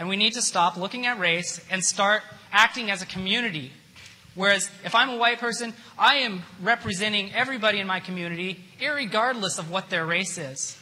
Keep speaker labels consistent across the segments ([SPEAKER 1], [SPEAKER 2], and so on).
[SPEAKER 1] And we need to stop looking at race and start acting as a community. Whereas if I'm a white person, I am representing everybody in my community, regardless of what their race is.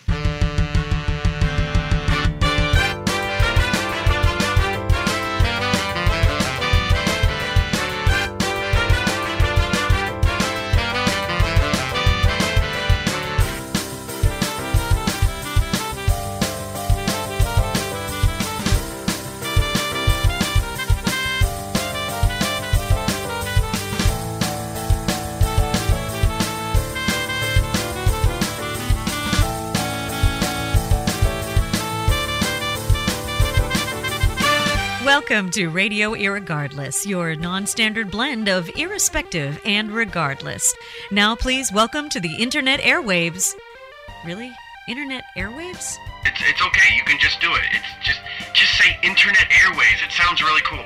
[SPEAKER 2] Welcome to Radio Irregardless, your non standard blend of irrespective and regardless. Now, please welcome to the Internet airwaves. Really? Internet airwaves?
[SPEAKER 3] It's, it's okay. You can just do it. It's just just say Internet Airwaves. It sounds really cool.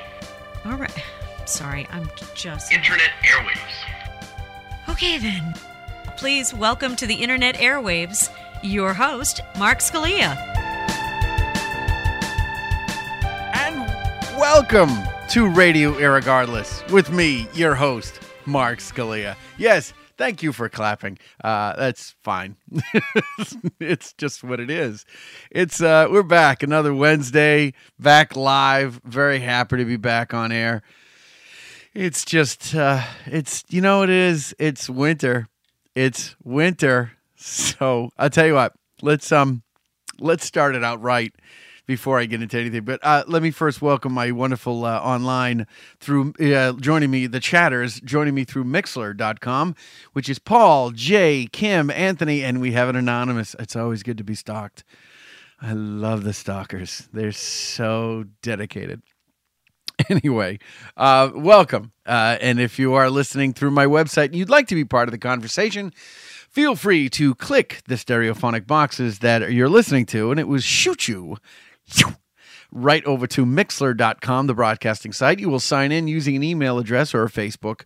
[SPEAKER 2] All right. Sorry, I'm just.
[SPEAKER 3] Internet Airwaves.
[SPEAKER 2] Okay, then. Please welcome to the Internet airwaves your host, Mark Scalia.
[SPEAKER 4] Welcome to Radio Irregardless with me, your host, Mark Scalia. Yes, thank you for clapping. Uh, that's fine. it's just what it is. It's uh, we're back another Wednesday, back live. Very happy to be back on air. It's just uh, it's you know it is. It's winter. It's winter. So I'll tell you what. Let's um let's start it out right before I get into anything. But uh, let me first welcome my wonderful uh, online through uh, joining me, the chatters joining me through Mixlr.com, which is Paul, Jay, Kim, Anthony, and we have an anonymous. It's always good to be stalked. I love the stalkers. They're so dedicated. Anyway, uh, welcome. Uh, and if you are listening through my website and you'd like to be part of the conversation, feel free to click the stereophonic boxes that you're listening to, and it will shoot you right over to Mixlr.com, the broadcasting site. You will sign in using an email address or a Facebook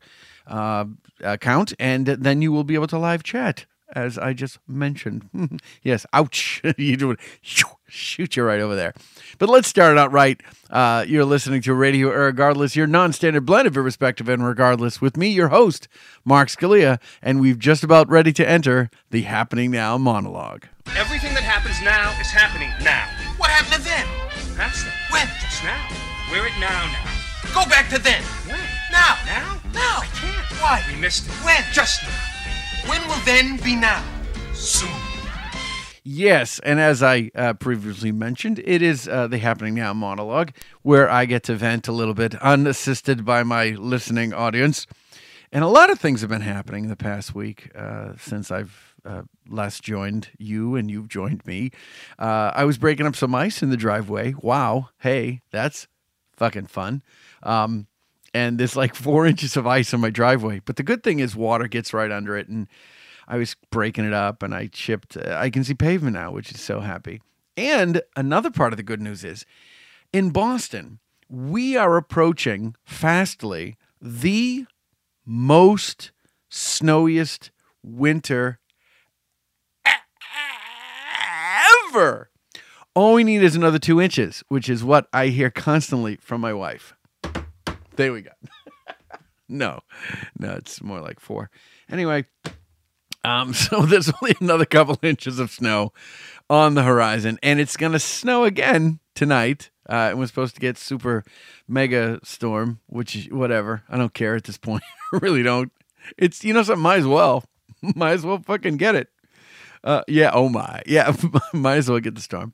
[SPEAKER 4] uh, account, and then you will be able to live chat, as I just mentioned. yes, ouch. you do it. Shoot you right over there. But let's start it out right. Uh, you're listening to Radio Irregardless, your non standard blend of irrespective and regardless, with me, your host, Mark Scalia, and we've just about ready to enter the Happening Now monologue.
[SPEAKER 3] Everything that happens now is happening now.
[SPEAKER 5] What happened to then?
[SPEAKER 3] That's it.
[SPEAKER 5] When?
[SPEAKER 3] Just now. We're at now now.
[SPEAKER 5] Go back to then.
[SPEAKER 3] When?
[SPEAKER 5] Now.
[SPEAKER 3] Now?
[SPEAKER 5] Now.
[SPEAKER 3] I can't.
[SPEAKER 5] Why?
[SPEAKER 3] We missed it.
[SPEAKER 5] When?
[SPEAKER 3] Just now.
[SPEAKER 5] When will then be now?
[SPEAKER 3] Soon.
[SPEAKER 4] Yes, and as I uh, previously mentioned, it is uh, the Happening Now monologue where I get to vent a little bit unassisted by my listening audience. And a lot of things have been happening the past week uh, since I've uh, last joined you and you've joined me. Uh, I was breaking up some ice in the driveway. Wow. Hey, that's fucking fun. Um, and there's like four inches of ice on my driveway. But the good thing is, water gets right under it. And I was breaking it up and I chipped, uh, I can see pavement now, which is so happy. And another part of the good news is in Boston, we are approaching fastly the most snowiest winter All we need is another two inches, which is what I hear constantly from my wife. There we go. no, no, it's more like four. Anyway, um, so there's only another couple inches of snow on the horizon, and it's to snow again tonight. Uh, and we're supposed to get super mega storm, which is whatever. I don't care at this point. I really don't. It's you know something. Might as well, might as well fucking get it. Uh, yeah. Oh my. Yeah. might as well get the storm.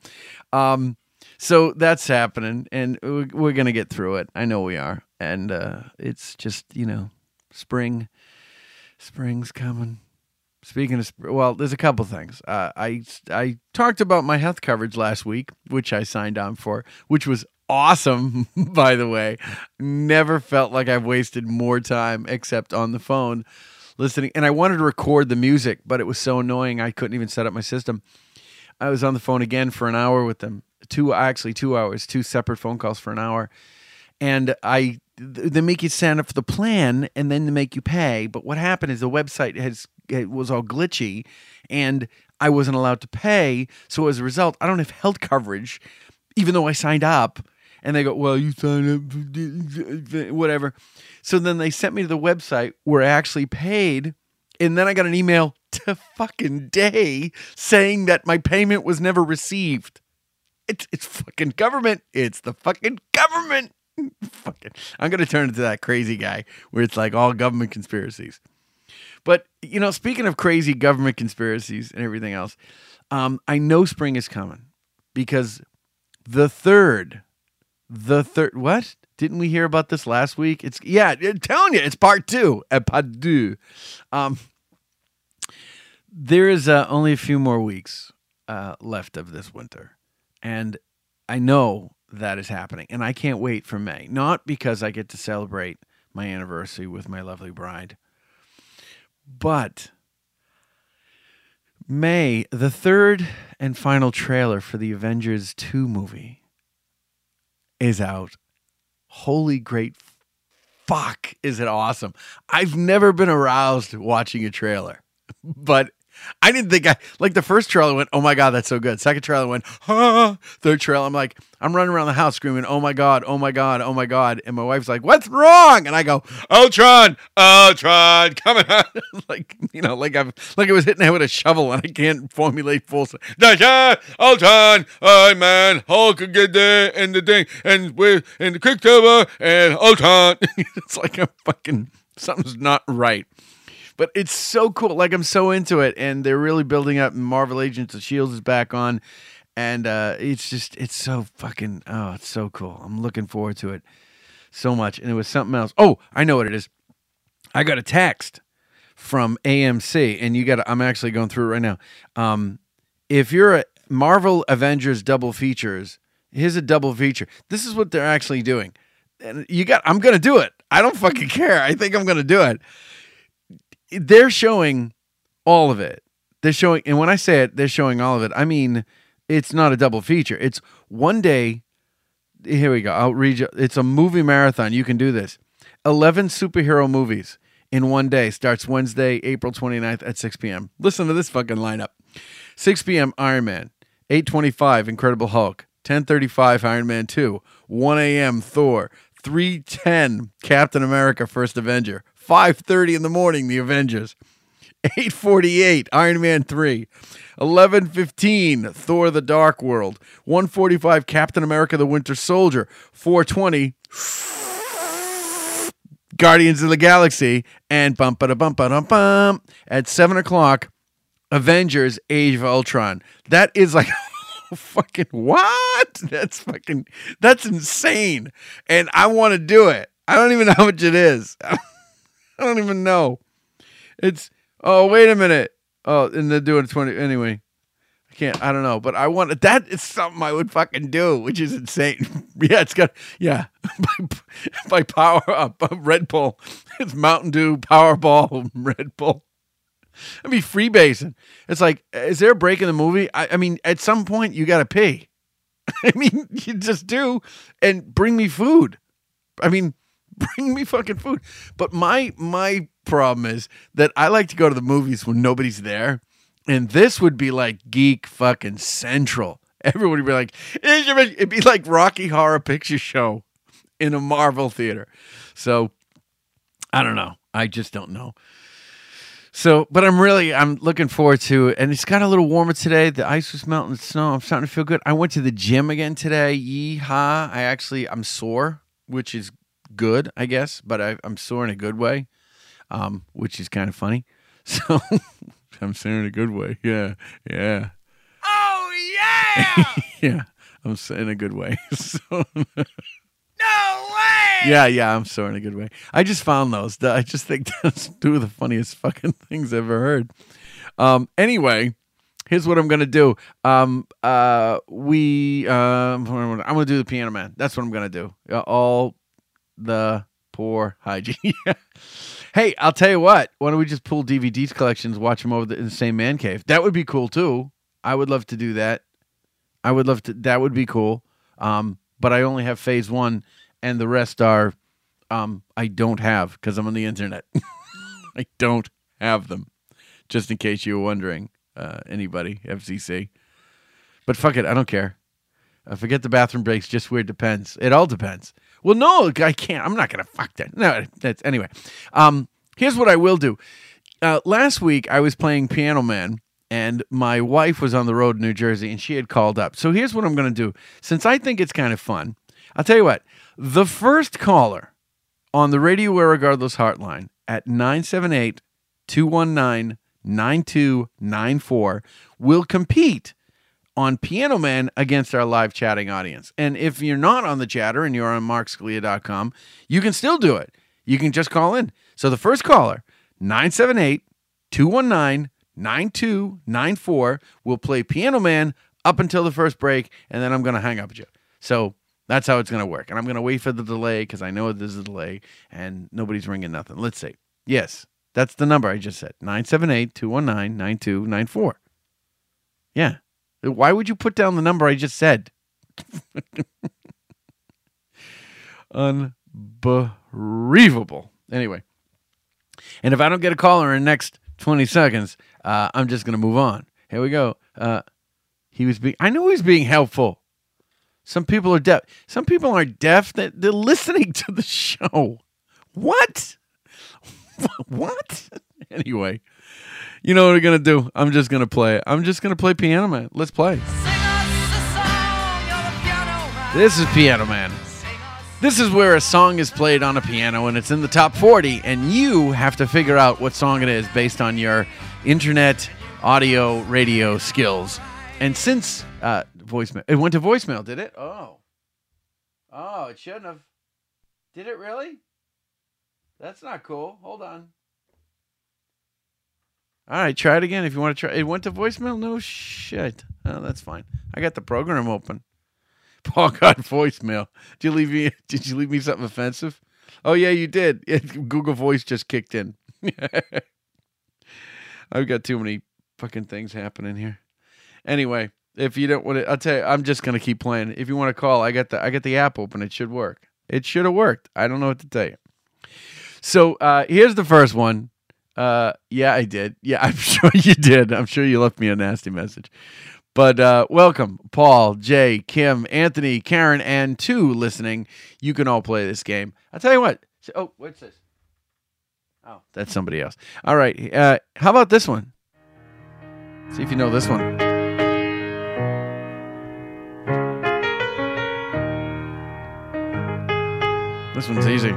[SPEAKER 4] Um, so that's happening, and we're, we're gonna get through it. I know we are, and uh, it's just you know, spring, spring's coming. Speaking of, sp- well, there's a couple things. Uh, I I talked about my health coverage last week, which I signed on for, which was awesome. By the way, never felt like I've wasted more time except on the phone listening. And I wanted to record the music, but it was so annoying I couldn't even set up my system. I was on the phone again for an hour with them. Two actually two hours, two separate phone calls for an hour, and I they make you sign up for the plan and then they make you pay. But what happened is the website has it was all glitchy, and I wasn't allowed to pay. So as a result, I don't have health coverage, even though I signed up. And they go, well, you sign up, whatever. So then they sent me to the website where I actually paid. And then I got an email to fucking day saying that my payment was never received. It's it's fucking government. It's the fucking government. fucking, I'm gonna turn into that crazy guy where it's like all government conspiracies. But you know, speaking of crazy government conspiracies and everything else, um, I know spring is coming because the third, the third, what? Didn't we hear about this last week? It's yeah, I'm telling you, it's part two. Uh, part two. Um, there is uh, only a few more weeks uh, left of this winter, and I know that is happening, and I can't wait for May. Not because I get to celebrate my anniversary with my lovely bride, but May, the third and final trailer for the Avengers 2 movie is out. Holy great fuck, is it awesome. I've never been aroused watching a trailer, but I didn't think I like the first trailer went, oh my god, that's so good. Second trailer went, ah. Third trailer, I'm like, I'm running around the house screaming, oh my god, oh my god, oh my god, and my wife's like, what's wrong? And I go, Ultron, Ultron, coming on, like you know, like I've like I was hitting it with a shovel and I can't formulate full. Dasha, Ultron, Iron Man, Hulk get there, and the thing, and with and the Quicksilver and Ultron. it's like I'm fucking something's not right but it's so cool. Like I'm so into it, and they're really building up. Marvel Agents of Shield is back on, and uh, it's just it's so fucking oh, it's so cool. I'm looking forward to it so much. And it was something else. Oh, I know what it is. I got a text from AMC, and you got. I'm actually going through it right now. Um, if you're a Marvel Avengers double features, here's a double feature. This is what they're actually doing, and you got. I'm gonna do it. I don't fucking care. I think I'm gonna do it they're showing all of it. They're showing, and when I say it, they're showing all of it. I mean, it's not a double feature. It's one day. Here we go. I'll read you. It's a movie marathon. You can do this. 11 superhero movies in one day starts Wednesday, April 29th at 6 p.m. Listen to this fucking lineup 6 p.m. Iron Man, 825 Incredible Hulk, 1035 Iron Man 2, 1 a.m. Thor, 310 Captain America First Avenger, 5:30 in the morning The Avengers. 848 Iron Man 3. 1115 Thor the Dark World. 145 Captain America the Winter Soldier. 420 Guardians of the Galaxy. And bum ba bum ba dum bum at 7 o'clock Avengers Age of Ultron. That is like fucking what? That's fucking that's insane. And I want to do it. I don't even know how much it is. I don't even know. It's oh wait a minute. Oh, and they're doing twenty anyway. I can't. I don't know, but I want that. Is something I would fucking do, which is insane. yeah, it's got yeah. by, by power uh, up, Red Bull. It's Mountain Dew, Powerball, Red Bull. I mean, freebasing. It's like, is there a break in the movie? I, I mean, at some point you got to pee. I mean, you just do, and bring me food. I mean, bring me fucking food. But my my problem is that I like to go to the movies when nobody's there, and this would be like geek fucking central. Everybody would be like, it'd be like Rocky Horror Picture Show in a Marvel theater. So I don't know. I just don't know. So, but I'm really I'm looking forward to it, and it's got a little warmer today. The ice was melting, snow. I'm starting to feel good. I went to the gym again today. Yeehaw! I actually I'm sore, which is good, I guess, but I, I'm sore in a good way, um, which is kind of funny. So I'm sore in a good way. Yeah, yeah,
[SPEAKER 5] Oh yeah!
[SPEAKER 4] yeah. I'm sore in a good way. so,
[SPEAKER 5] no way!
[SPEAKER 4] yeah, yeah. I'm sore in a good way. I just found those. I just think that's two of the funniest fucking things I've ever heard. Um, anyway, here's what I'm gonna do. Um, uh, we, um, I'm gonna do the Piano Man. That's what I'm gonna do. Uh, all the poor hygiene. hey, I'll tell you what. Why don't we just pull DVDs collections, watch them over the, in the same man cave? That would be cool too. I would love to do that. I would love to. That would be cool. Um, but I only have phase one, and the rest are, um, I don't have because I'm on the internet. I don't have them. Just in case you were wondering, uh, anybody, FCC. But fuck it, I don't care. Uh, forget the bathroom breaks. Just where it depends. It all depends. Well, no, I can't. I'm not gonna fuck that. No, that's anyway. Um, here's what I will do. Uh, last week I was playing Piano Man, and my wife was on the road in New Jersey, and she had called up. So here's what I'm gonna do. Since I think it's kind of fun, I'll tell you what. The first caller on the Radio Regardless Heartline at 978 219 9294 will compete on Piano Man against our live chatting audience. And if you're not on the chatter and you're on markscalia.com, you can still do it. You can just call in. So the first caller, 978 219 9294, will play Piano Man up until the first break, and then I'm going to hang up with you. So that's how it's going to work. And I'm going to wait for the delay because I know there's a delay and nobody's ringing nothing. Let's see. Yes, that's the number I just said 978 219 9294. Yeah. Why would you put down the number I just said? Unbelievable. Anyway. And if I don't get a caller in the next 20 seconds, uh, I'm just going to move on. Here we go. Uh, he was being, I know he was being helpful. Some people are deaf. Some people aren't deaf. They're, they're listening to the show. What? what? anyway, you know what we're gonna do? I'm just gonna play. I'm just gonna play Piano Man. Let's play. This is Piano Man. This is where a song is played on a piano and it's in the top 40, and you have to figure out what song it is based on your internet, audio, radio skills. And since uh, voicemail, it went to voicemail, did it? Oh, oh, it shouldn't have. Did it really? That's not cool. Hold on. All right, try it again if you want to try. It went to voicemail. No shit. Oh, that's fine. I got the program open. Paul got voicemail. Did you leave me? Did you leave me something offensive? Oh yeah, you did. Google Voice just kicked in. I've got too many fucking things happening here. Anyway, if you don't want to, I'll tell you. I'm just gonna keep playing. If you want to call, I got the I got the app open. It should work. It should have worked. I don't know what to tell you. So uh, here's the first one. Uh, yeah, I did. Yeah, I'm sure you did. I'm sure you left me a nasty message. But uh, welcome, Paul, Jay, Kim, Anthony, Karen, and two listening. You can all play this game. I'll tell you what. Oh, what's this? Oh, that's somebody else. All right. Uh, how about this one? See if you know this one. This one's easy.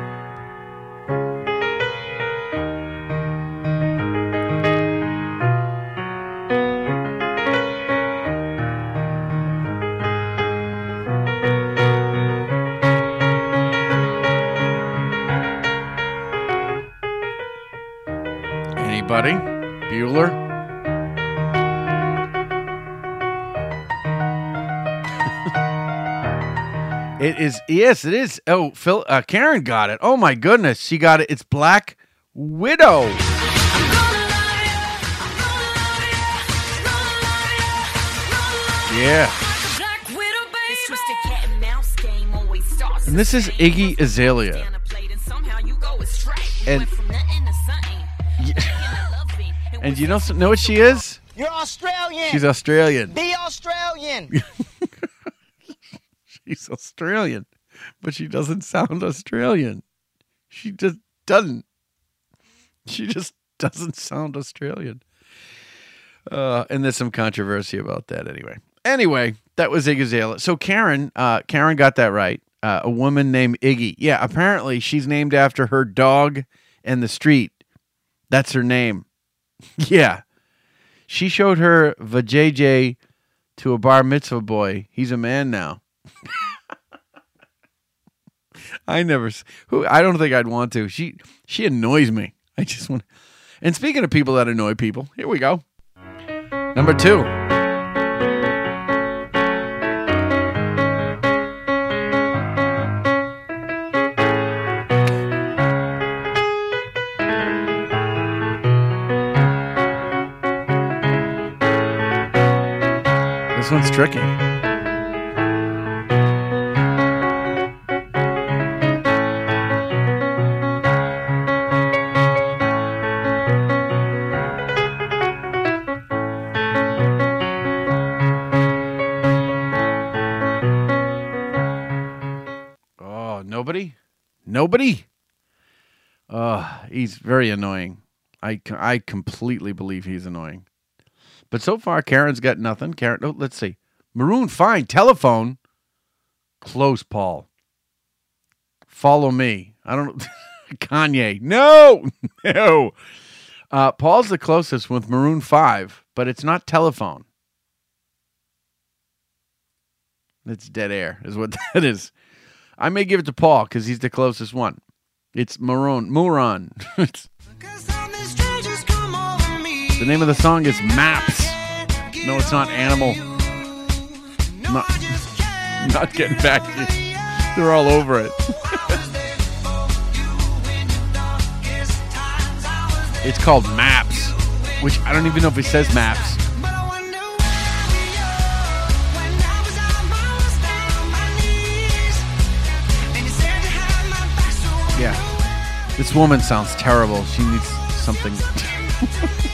[SPEAKER 4] Anybody? Bueller? it is. Yes, it is. Oh, Phil. Uh, Karen got it. Oh my goodness, she got it. It's Black Widow. Yeah. And this is Iggy Azalea. And and you know know what she is?
[SPEAKER 5] You're Australian.
[SPEAKER 4] She's Australian.
[SPEAKER 5] Be Australian.
[SPEAKER 4] She's Australian, but she doesn't sound Australian. She just doesn't. She just doesn't sound Australian. Uh, and there's some controversy about that anyway. Anyway, that was Iggy Azalea. So Karen, uh, Karen got that right. Uh, a woman named Iggy. Yeah, apparently she's named after her dog and the street. That's her name. yeah. She showed her vajayjay to a bar mitzvah boy. He's a man now. I never who I don't think I'd want to. She she annoys me. I just want And speaking of people that annoy people, here we go. Number 2. This one's tricky. Oh, nobody? Nobody? Uh, he's very annoying. I, I completely believe he's annoying. But so far, Karen's got nothing. Karen, oh, let's see. Maroon, fine. Telephone. Close, Paul. Follow me. I don't Kanye. No, no. Uh, Paul's the closest with Maroon 5, but it's not telephone. It's dead air, is what that is. I may give it to Paul because he's the closest one. It's Maroon. Muron. The name of the song is Maps. No, it's not Animal. Not, not getting back to you. They're all over it. It's called Maps, which I don't even know if it says Maps. Yeah. This woman sounds terrible. She needs something.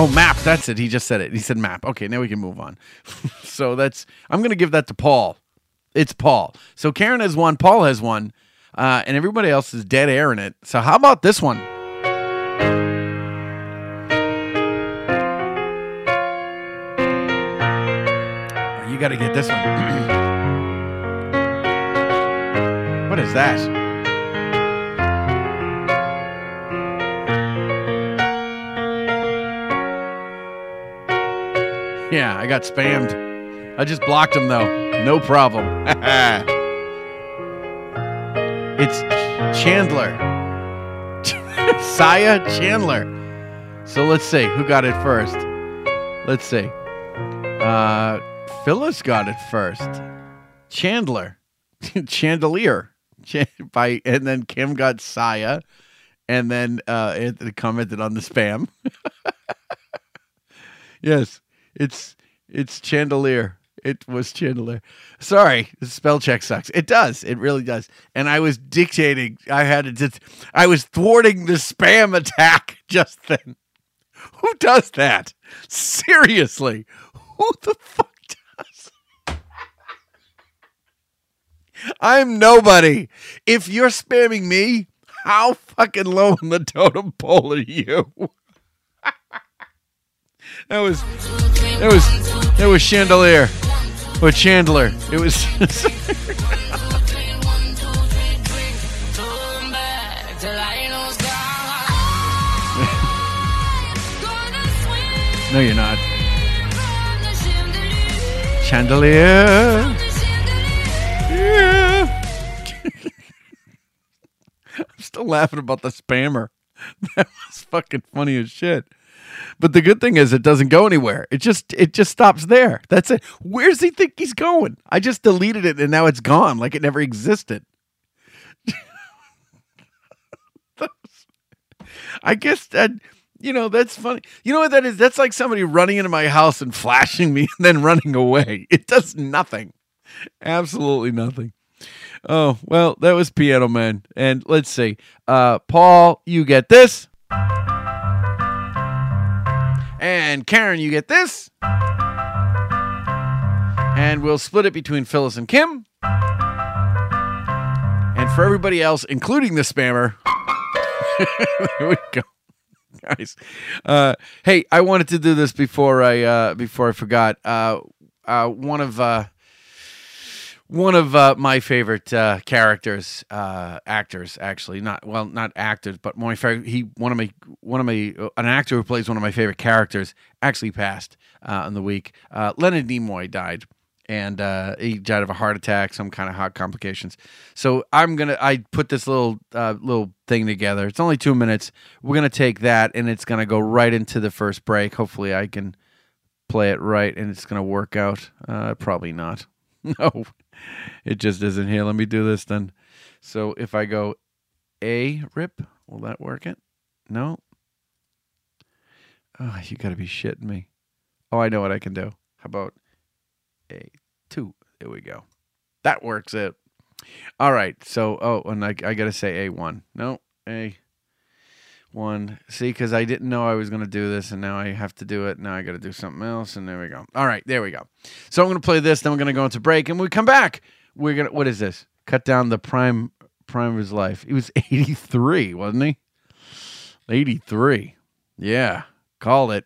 [SPEAKER 4] oh, map. That's it. He just said it. He said map. Okay, now we can move on. so that's. I'm to give that to Paul. It's Paul. So Karen has one. Paul has one. Uh, and everybody else is dead air in it. So how about this one? Oh, You got to get this one. what is that? Yeah, I got spammed. I just blocked him though. No problem. it's Chandler. Sia Chandler. So let's see who got it first. Let's see. Uh, Phyllis got it first. Chandler, Chandelier, Ch- by and then Kim got Sia, and then uh, Anthony commented on the spam. yes, it's it's Chandelier. It was Chandelier. Sorry, the spell check sucks. It does. It really does. And I was dictating. I had to. Just, I was thwarting the spam attack just then. Who does that? Seriously, who the fuck does? I'm nobody. If you're spamming me, how fucking low in the totem pole are you? that was that was it was chandelier or chandler. It was No you're not. Chandelier. Yeah. I'm still laughing about the spammer. That was fucking funny as shit. But the good thing is it doesn't go anywhere. It just it just stops there. That's it. Where's he think he's going? I just deleted it and now it's gone like it never existed. I guess that you know that's funny. You know what that is? That's like somebody running into my house and flashing me and then running away. It does nothing. Absolutely nothing. Oh, well, that was Piano Man. And let's see. Uh Paul, you get this. And Karen, you get this. And we'll split it between Phyllis and Kim. And for everybody else, including the spammer, there we go. Guys. Uh, hey, I wanted to do this before I uh, before I forgot. Uh, uh, one of uh, one of uh, my favorite uh, characters, uh, actors, actually, not well, not actors, but my favorite. He one of my one of my an actor who plays one of my favorite characters actually passed uh, in the week. Uh, Leonard Nimoy died, and uh, he died of a heart attack, some kind of heart complications. So I'm gonna I put this little little thing together. It's only two minutes. We're gonna take that, and it's gonna go right into the first break. Hopefully, I can play it right, and it's gonna work out. Probably not. No, it just isn't here. Let me do this then. So if I go A rip, will that work it? No. Oh, you got to be shitting me. Oh, I know what I can do. How about A two? There we go. That works it. All right. So, oh, and I, I got to say A one. No, A. one. See, because I didn't know I was going to do this, and now I have to do it. Now I got to do something else, and there we go. All right, there we go. So I'm going to play this. Then we're going to go into break, and we come back, we're gonna. What is this? Cut down the prime prime of his life. He was 83, wasn't he? 83. Yeah, call it.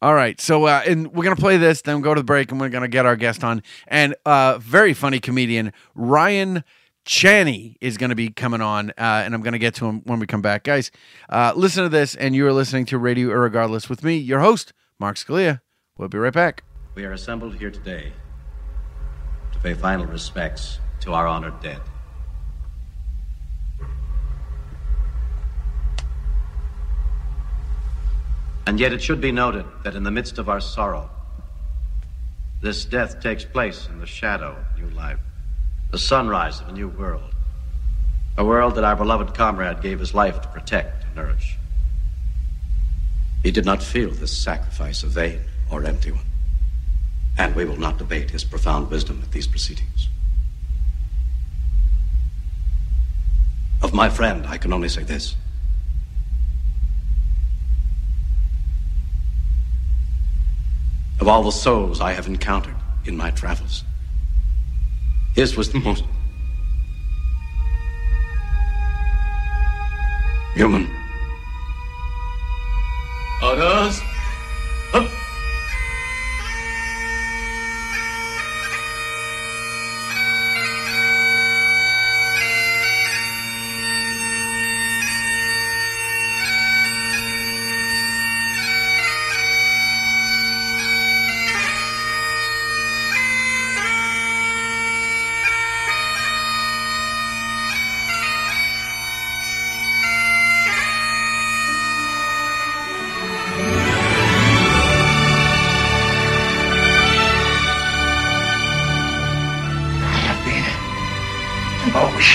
[SPEAKER 4] All right, so uh, and we're gonna play this, then go to the break, and we're gonna get our guest on, and uh, very funny comedian Ryan Chani is gonna be coming on, uh, and I'm gonna get to him when we come back, guys. Uh, listen to this, and you are listening to Radio Irregardless with me, your host Mark Scalia. We'll be right back.
[SPEAKER 6] We are assembled here today to pay final respects to our honored dead. And yet it should be noted that in the midst of our sorrow, this death takes place in the shadow of new life, the sunrise of a new world, a world that our beloved comrade gave his life to protect and nourish. He did not feel this sacrifice a vain or empty one, and we will not debate his profound wisdom at these proceedings. Of my friend, I can only say this. Of all the souls I have encountered in my travels, his was the most human. Others? Huh?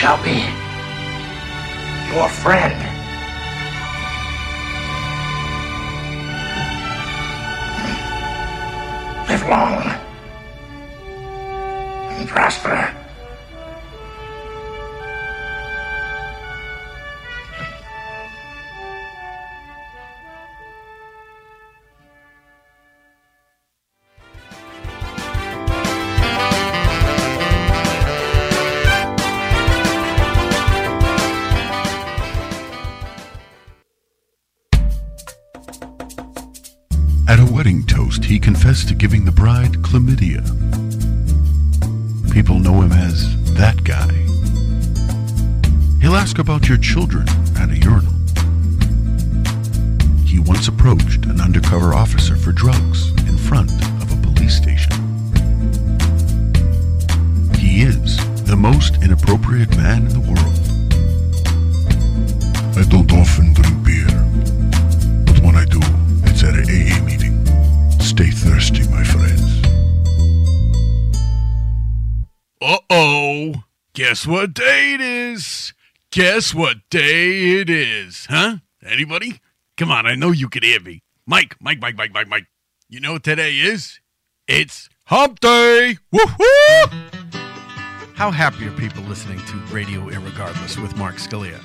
[SPEAKER 3] Shall be your friend.
[SPEAKER 7] What day it is? Guess what day it is? Huh? Anybody? Come on, I know you can hear me. Mike, Mike, Mike, Mike, Mike, Mike. You know what today is? It's Hump Day! Woohoo!
[SPEAKER 4] How happy are people listening to Radio Irregardless with Mark Scalia?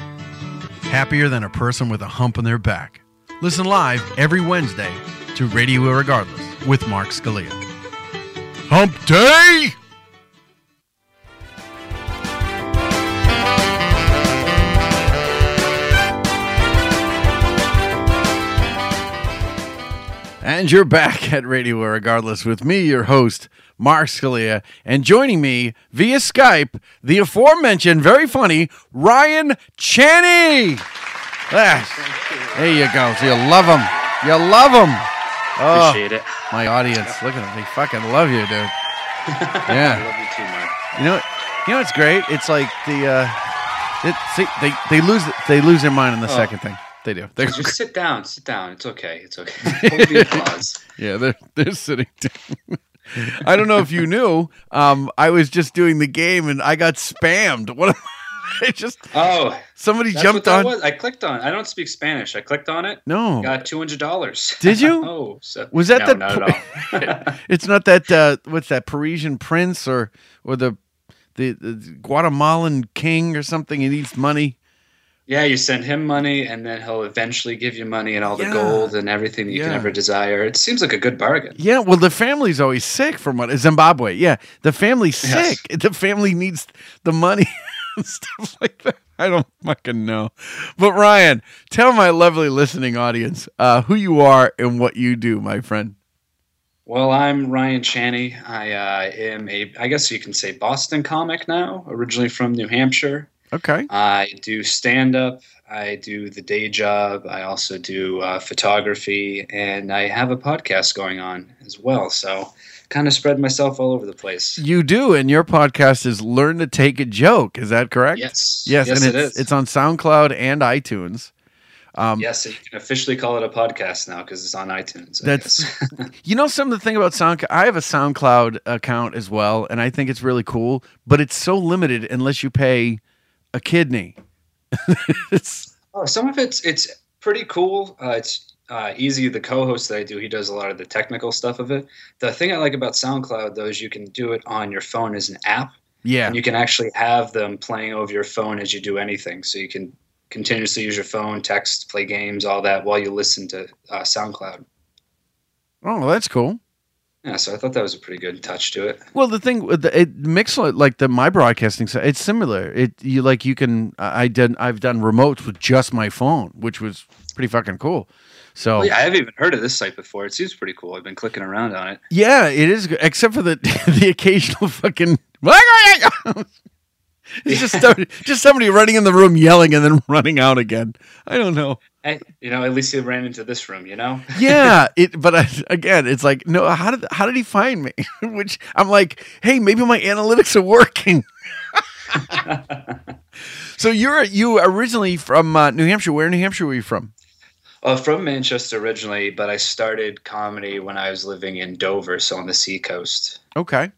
[SPEAKER 4] Happier than a person with a hump on their back. Listen live every Wednesday to Radio Irregardless with Mark Scalia.
[SPEAKER 7] Hump Day!
[SPEAKER 4] And you're back at Radio Regardless with me, your host, Mark Scalia, and joining me via Skype, the aforementioned, very funny, Ryan Chani. Yes. There you go. So you love him. You love him. Oh,
[SPEAKER 8] Appreciate it.
[SPEAKER 4] my audience, look at them. They fucking love you, dude. Yeah.
[SPEAKER 8] Love you too, Mark.
[SPEAKER 4] You know, you know, it's great. It's like the uh, it, see, they they lose they lose their mind on the
[SPEAKER 8] Oh.
[SPEAKER 4] second thing. They do. They're,
[SPEAKER 8] Just sit down. Sit down. It's okay. It's okay. Hold the applause.
[SPEAKER 4] yeah, they're they're sitting down. I don't know if you knew. Um, I was just doing the game and I got spammed. What? It just
[SPEAKER 8] Oh,
[SPEAKER 4] somebody jumped on.
[SPEAKER 8] was. I clicked on. I don't speak Spanish. I clicked on it.
[SPEAKER 4] No,
[SPEAKER 8] Got two hundred dollars.
[SPEAKER 4] Did you?
[SPEAKER 8] oh, so,
[SPEAKER 4] Was that
[SPEAKER 8] no,
[SPEAKER 4] the
[SPEAKER 8] Not at all.
[SPEAKER 4] it's not that uh, what's that Parisian prince or or the, the the Guatemalan king or something. He needs money.
[SPEAKER 8] Yeah, you send him money, and then he'll eventually give you money and all the gold and everything that you can ever desire. It seems like a good bargain.
[SPEAKER 4] Yeah, well, the family's always sick from what Zimbabwe. Yeah, the family's
[SPEAKER 8] Yes.
[SPEAKER 4] sick. The family needs the money and stuff like that. I don't fucking know. But Ryan, tell my lovely listening audience uh, who you are and what you do, my friend.
[SPEAKER 8] Well, I'm Ryan Chani. I uh, am a, I guess you can say Boston comic now, originally from New Hampshire.
[SPEAKER 4] Okay.
[SPEAKER 8] I do stand up. I do the day job. I also do uh, photography, and I have a podcast going on as well. So, kind of spread myself all over the place.
[SPEAKER 4] You do, and your podcast is Learn to Take a Joke. Is that correct?
[SPEAKER 8] Yes,
[SPEAKER 4] Yes,
[SPEAKER 8] yes,
[SPEAKER 4] and
[SPEAKER 8] it
[SPEAKER 4] it's,
[SPEAKER 8] is.
[SPEAKER 4] it's on SoundCloud and iTunes. Um,
[SPEAKER 8] yes, you can officially call it a podcast now because it's on iTunes. I
[SPEAKER 4] That's- You know some of the thing about SoundCloud. I have a SoundCloud account as well, and I think it's really cool. But it's so limited unless you pay a kidney. it's
[SPEAKER 8] Oh, some of it's it's pretty cool. Uh, it's uh, easy. The co-host that I do, he does a lot of the technical stuff of it. The thing I like about SoundCloud though is you can do it on your phone as an app,
[SPEAKER 4] yeah,
[SPEAKER 8] and you can actually have them playing over your phone as you do anything. So you can continuously use your phone, text, play games, all that while you listen to uh, SoundCloud.
[SPEAKER 4] oh, that's cool.
[SPEAKER 8] Yeah, so I thought that was a pretty good touch to it.
[SPEAKER 4] Well, the thing with the it Mixlr, like the my broadcasting side, it's similar. It you like you can I did I've done remotes with just my phone, which was pretty fucking cool. So
[SPEAKER 8] Well, yeah, I haven't even heard of this site before. It seems pretty cool. I've been clicking around on it.
[SPEAKER 4] Yeah, it is except for the the occasional fucking. it's just somebody, just somebody running in the room yelling and then running out again. I don't know.
[SPEAKER 8] Hey, you know, at least he ran into this room. You know.
[SPEAKER 4] Yeah, it. But I, again, it's like no. How did how did he find me? Which I'm like, hey, maybe my analytics are working. so you're you originally from uh, New Hampshire. Where in New Hampshire were you from?
[SPEAKER 8] Uh, from Manchester originally, but I started comedy when I was living in Dover, so on the seacoast.
[SPEAKER 4] Okay.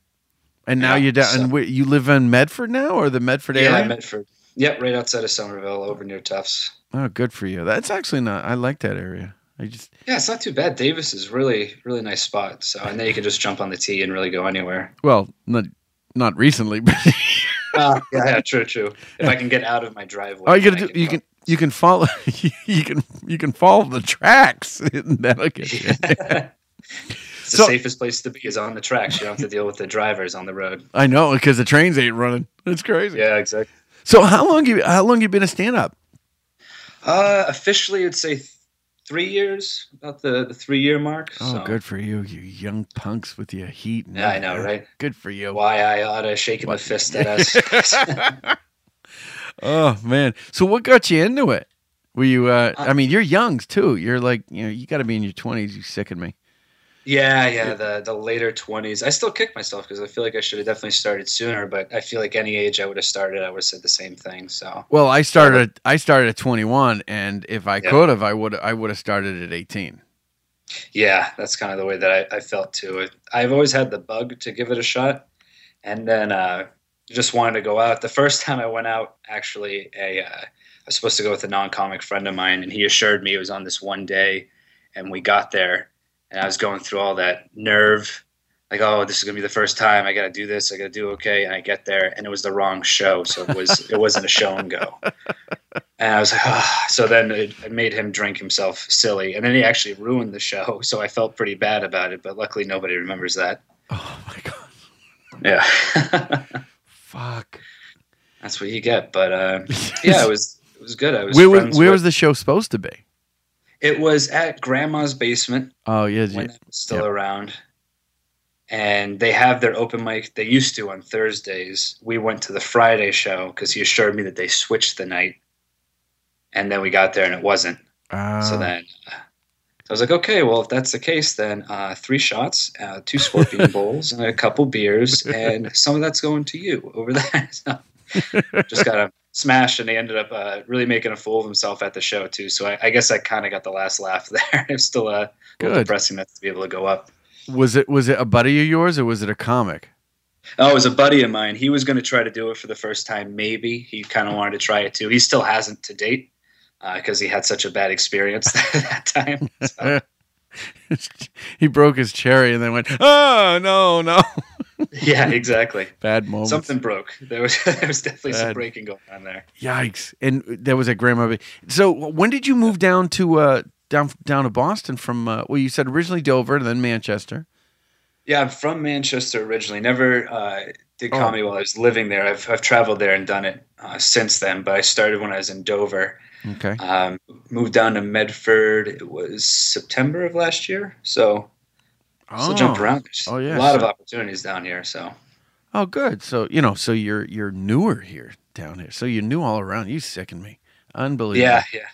[SPEAKER 4] And now
[SPEAKER 8] Yeah,
[SPEAKER 4] you're down.
[SPEAKER 8] so-
[SPEAKER 4] and you live in Medford now, or the Medford area? Yeah.
[SPEAKER 8] Medford. Yep, right outside of Somerville, over near Tufts.
[SPEAKER 4] Oh, good for you. That's actually not. I like that area. I just
[SPEAKER 8] Yeah, it's not too bad. Davis is really, really nice spot. So, and then you can just jump on the tee and really go anywhere.
[SPEAKER 4] well, not not recently, but
[SPEAKER 8] Uh, yeah, yeah, true, true. If I can get out of my driveway,
[SPEAKER 4] all you gotta do
[SPEAKER 8] can
[SPEAKER 4] you can you can follow you can you can follow the tracks. That'll get you.
[SPEAKER 8] it's the safest place to be is on the tracks. You don't have to deal with the drivers on the road.
[SPEAKER 4] I know because the trains ain't running. It's crazy.
[SPEAKER 8] Yeah, exactly.
[SPEAKER 4] So how long you how long you been a stand up?
[SPEAKER 8] Uh, officially, I'd say th- three years, about the, the three year mark.
[SPEAKER 4] Oh,
[SPEAKER 8] so.
[SPEAKER 4] good for you, you young punks with your heat. and
[SPEAKER 8] Yeah, I know, right?
[SPEAKER 4] Good for you.
[SPEAKER 8] Why I oughta shaking
[SPEAKER 4] What?
[SPEAKER 8] the fist at us.
[SPEAKER 4] oh man. So what got you into it? Were you? uh I mean, you're young too. You're like you know you got to be in your twenties. You sicken me.
[SPEAKER 8] Yeah, yeah, the the later twenties. I still kick myself because I feel like I should have definitely started sooner. But I feel like any age I would have started, I would have said the same thing. So
[SPEAKER 4] Well, I started. I started at 21, and if I
[SPEAKER 8] Yeah.
[SPEAKER 4] could have, I would. I would have started at 18.
[SPEAKER 8] yeah, that's kind of the way that I, I felt too. I've always had the bug to give it a shot, and then uh, just wanted to go out. The first time I went out, actually, a uh, I was supposed to go with a non-comic friend of mine, and he assured me it was on this one day, and we got there, and I was going through all that nerve. Like, oh, this is gonna be the first time. I gotta do this. I gotta do okay. And I get there, and it was the wrong show, so it was it wasn't a show and go. And I was like, ah. so then it, it made him drink himself silly, and then he actually ruined the show. So I felt pretty bad about it, but luckily nobody remembers that.
[SPEAKER 4] Oh my god.
[SPEAKER 8] Yeah,
[SPEAKER 4] Fuck.
[SPEAKER 8] that's what you get. But uh, yeah, it was it was good. I was
[SPEAKER 4] Where was where
[SPEAKER 8] with-
[SPEAKER 4] was the show supposed to be?
[SPEAKER 8] It was at Grandma's basement
[SPEAKER 4] Oh yeah.
[SPEAKER 8] when
[SPEAKER 4] yeah.
[SPEAKER 8] still
[SPEAKER 4] Yep.
[SPEAKER 8] around. And they have their open mic. They used to on Thursdays. We went to the Friday show because he assured me that they switched the night. And then we got there and it wasn't.
[SPEAKER 4] Ah.
[SPEAKER 8] So then uh, I was like, okay, well, if that's the case, then uh, three shots, uh, two scorpion bowls, and a couple beers, and some of that's going to you over there. So just got him smashed, and he ended up uh, really making a fool of himself at the show, too. So I, I guess I kind of got the last laugh there. It's still uh, a little depressing not to be able to go up.
[SPEAKER 4] was it was it a buddy of yours or was it a comic?
[SPEAKER 8] Oh, it was a buddy of mine. He was going to try to do it for the first time, maybe. He kind of wanted to try it, too. He still hasn't to date because he had such a bad experience that time. So.
[SPEAKER 4] he broke his cherry and then went, "Oh no, no."
[SPEAKER 8] Yeah, exactly.
[SPEAKER 4] Bad moments.
[SPEAKER 8] Something broke. There was there was definitely some breaking going on there.
[SPEAKER 4] Yikes! And there was a grandma. So when did you move down to uh down down to Boston from? Uh, well, you said originally Dover and then Manchester.
[SPEAKER 8] Yeah, I'm from Manchester originally. Never uh, did
[SPEAKER 4] Oh.
[SPEAKER 8] comedy while I was living there. I've I've traveled there and done it uh, since then. But I started when I was in Dover.
[SPEAKER 4] Okay.
[SPEAKER 8] Um, moved down to Medford. It was September of last year. So still jump oh. around. There's
[SPEAKER 4] Oh, yeah,
[SPEAKER 8] a lot of opportunities down here. So
[SPEAKER 4] Oh, good. So you know, so you're you're newer here down here. So you're new all around. You sicken me. Unbelievable.
[SPEAKER 8] yeah, yeah.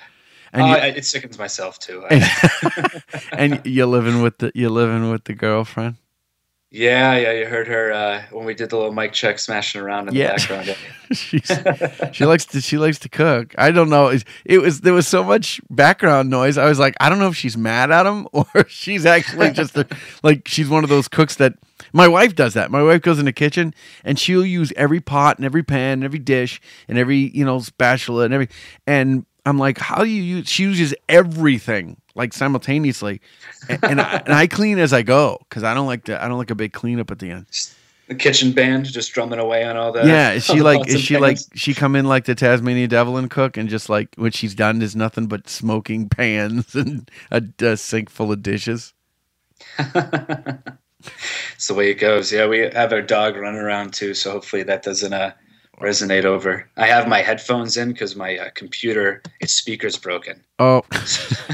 [SPEAKER 4] And
[SPEAKER 8] oh,
[SPEAKER 4] you,
[SPEAKER 8] I, it sickens myself too.
[SPEAKER 4] and you're living with the you're living with the girlfriend.
[SPEAKER 8] Yeah, yeah. You heard her uh, when we did the little mic check, smashing around in
[SPEAKER 4] Yeah.
[SPEAKER 8] the background.
[SPEAKER 4] She's, she likes to she likes to cook. I don't know. It, it was there was so much background noise. I was like, I don't know if she's mad at him or she's actually just a, like she's one of those cooks that my wife does that. My wife goes in the kitchen and she'll use every pot and every pan and every dish and every you know spatula and every and I'm like, how do you use? She uses everything like simultaneously, and, and, I, and I clean as I go because I don't like to. I don't like a big cleanup at the end.
[SPEAKER 8] the kitchen band just drumming away on all the
[SPEAKER 4] Yeah, is she like is she like she come in like the Tasmanian devil and cook and just like what she's done is nothing but smoking pans and a, a sink full of dishes.
[SPEAKER 8] it's the way it goes. Yeah, we have our dog running around too, so hopefully that doesn't uh, resonate over. I have my headphones in because my uh, computer, its speaker's broken.
[SPEAKER 4] Oh,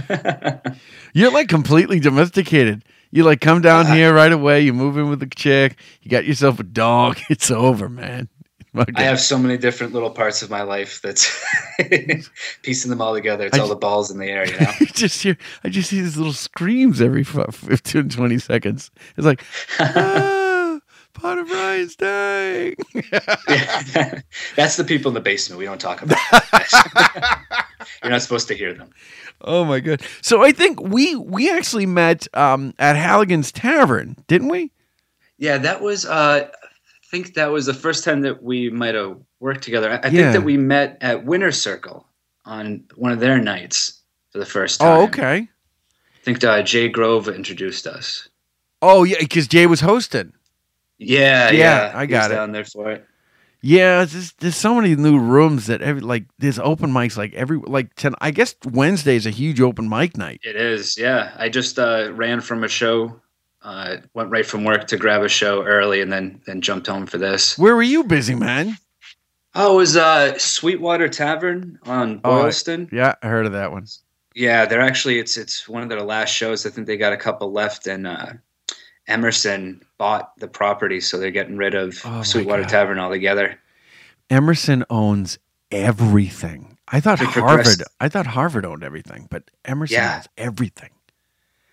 [SPEAKER 4] you're like completely domesticated. You like come down
[SPEAKER 8] Uh,
[SPEAKER 4] here right away. You move in with the chick. You got yourself a dog. It's over, man.
[SPEAKER 8] I have so many different little parts of my life that's piecing them all together. It's
[SPEAKER 4] I
[SPEAKER 8] all the balls in the air, you know.
[SPEAKER 4] I just hear. I just hear these little screams every f- 15, 20 seconds. It's like, ah, Potter Brian's dying.
[SPEAKER 8] That's the people in the basement. We don't talk about. That. You're not supposed to hear them.
[SPEAKER 4] Oh my god! So I think we we actually met um, at Halligan's Tavern, didn't we?
[SPEAKER 8] Yeah, that was. Uh, I think that was the first time that we might have worked together. I, I
[SPEAKER 4] Yeah.
[SPEAKER 8] think that we met at Winter Circle on one of their nights for the first time.
[SPEAKER 4] Oh, okay.
[SPEAKER 8] I think uh, Jay Grove introduced us.
[SPEAKER 4] Oh yeah, because Jay was hosting.
[SPEAKER 8] Yeah,
[SPEAKER 4] Yeah,
[SPEAKER 8] yeah,
[SPEAKER 4] I got it.
[SPEAKER 8] down there for it.
[SPEAKER 4] Yeah, just, there's so many new rooms that every like there's open mics like every like ten. I guess Wednesday is a huge open mic night.
[SPEAKER 8] It is, yeah. I just uh, ran from a show, uh, went right from work to grab a show early, and then then jumped home for this.
[SPEAKER 4] Where were you busy, man?
[SPEAKER 8] Oh, it was uh, Sweetwater Tavern on
[SPEAKER 4] Oh,
[SPEAKER 8] Boylston.
[SPEAKER 4] Yeah, I heard of that one.
[SPEAKER 8] Yeah, they're actually it's it's one of their last shows. I think they got a couple left, and uh, Emerson bought the property, so they're getting rid of
[SPEAKER 4] Oh,
[SPEAKER 8] Sweetwater
[SPEAKER 4] God.
[SPEAKER 8] Tavern altogether.
[SPEAKER 4] Emerson owns everything. I thought
[SPEAKER 8] They
[SPEAKER 4] Harvard.
[SPEAKER 8] progressed-
[SPEAKER 4] I thought Harvard owned everything, but Emerson
[SPEAKER 8] Yeah.
[SPEAKER 4] owns everything.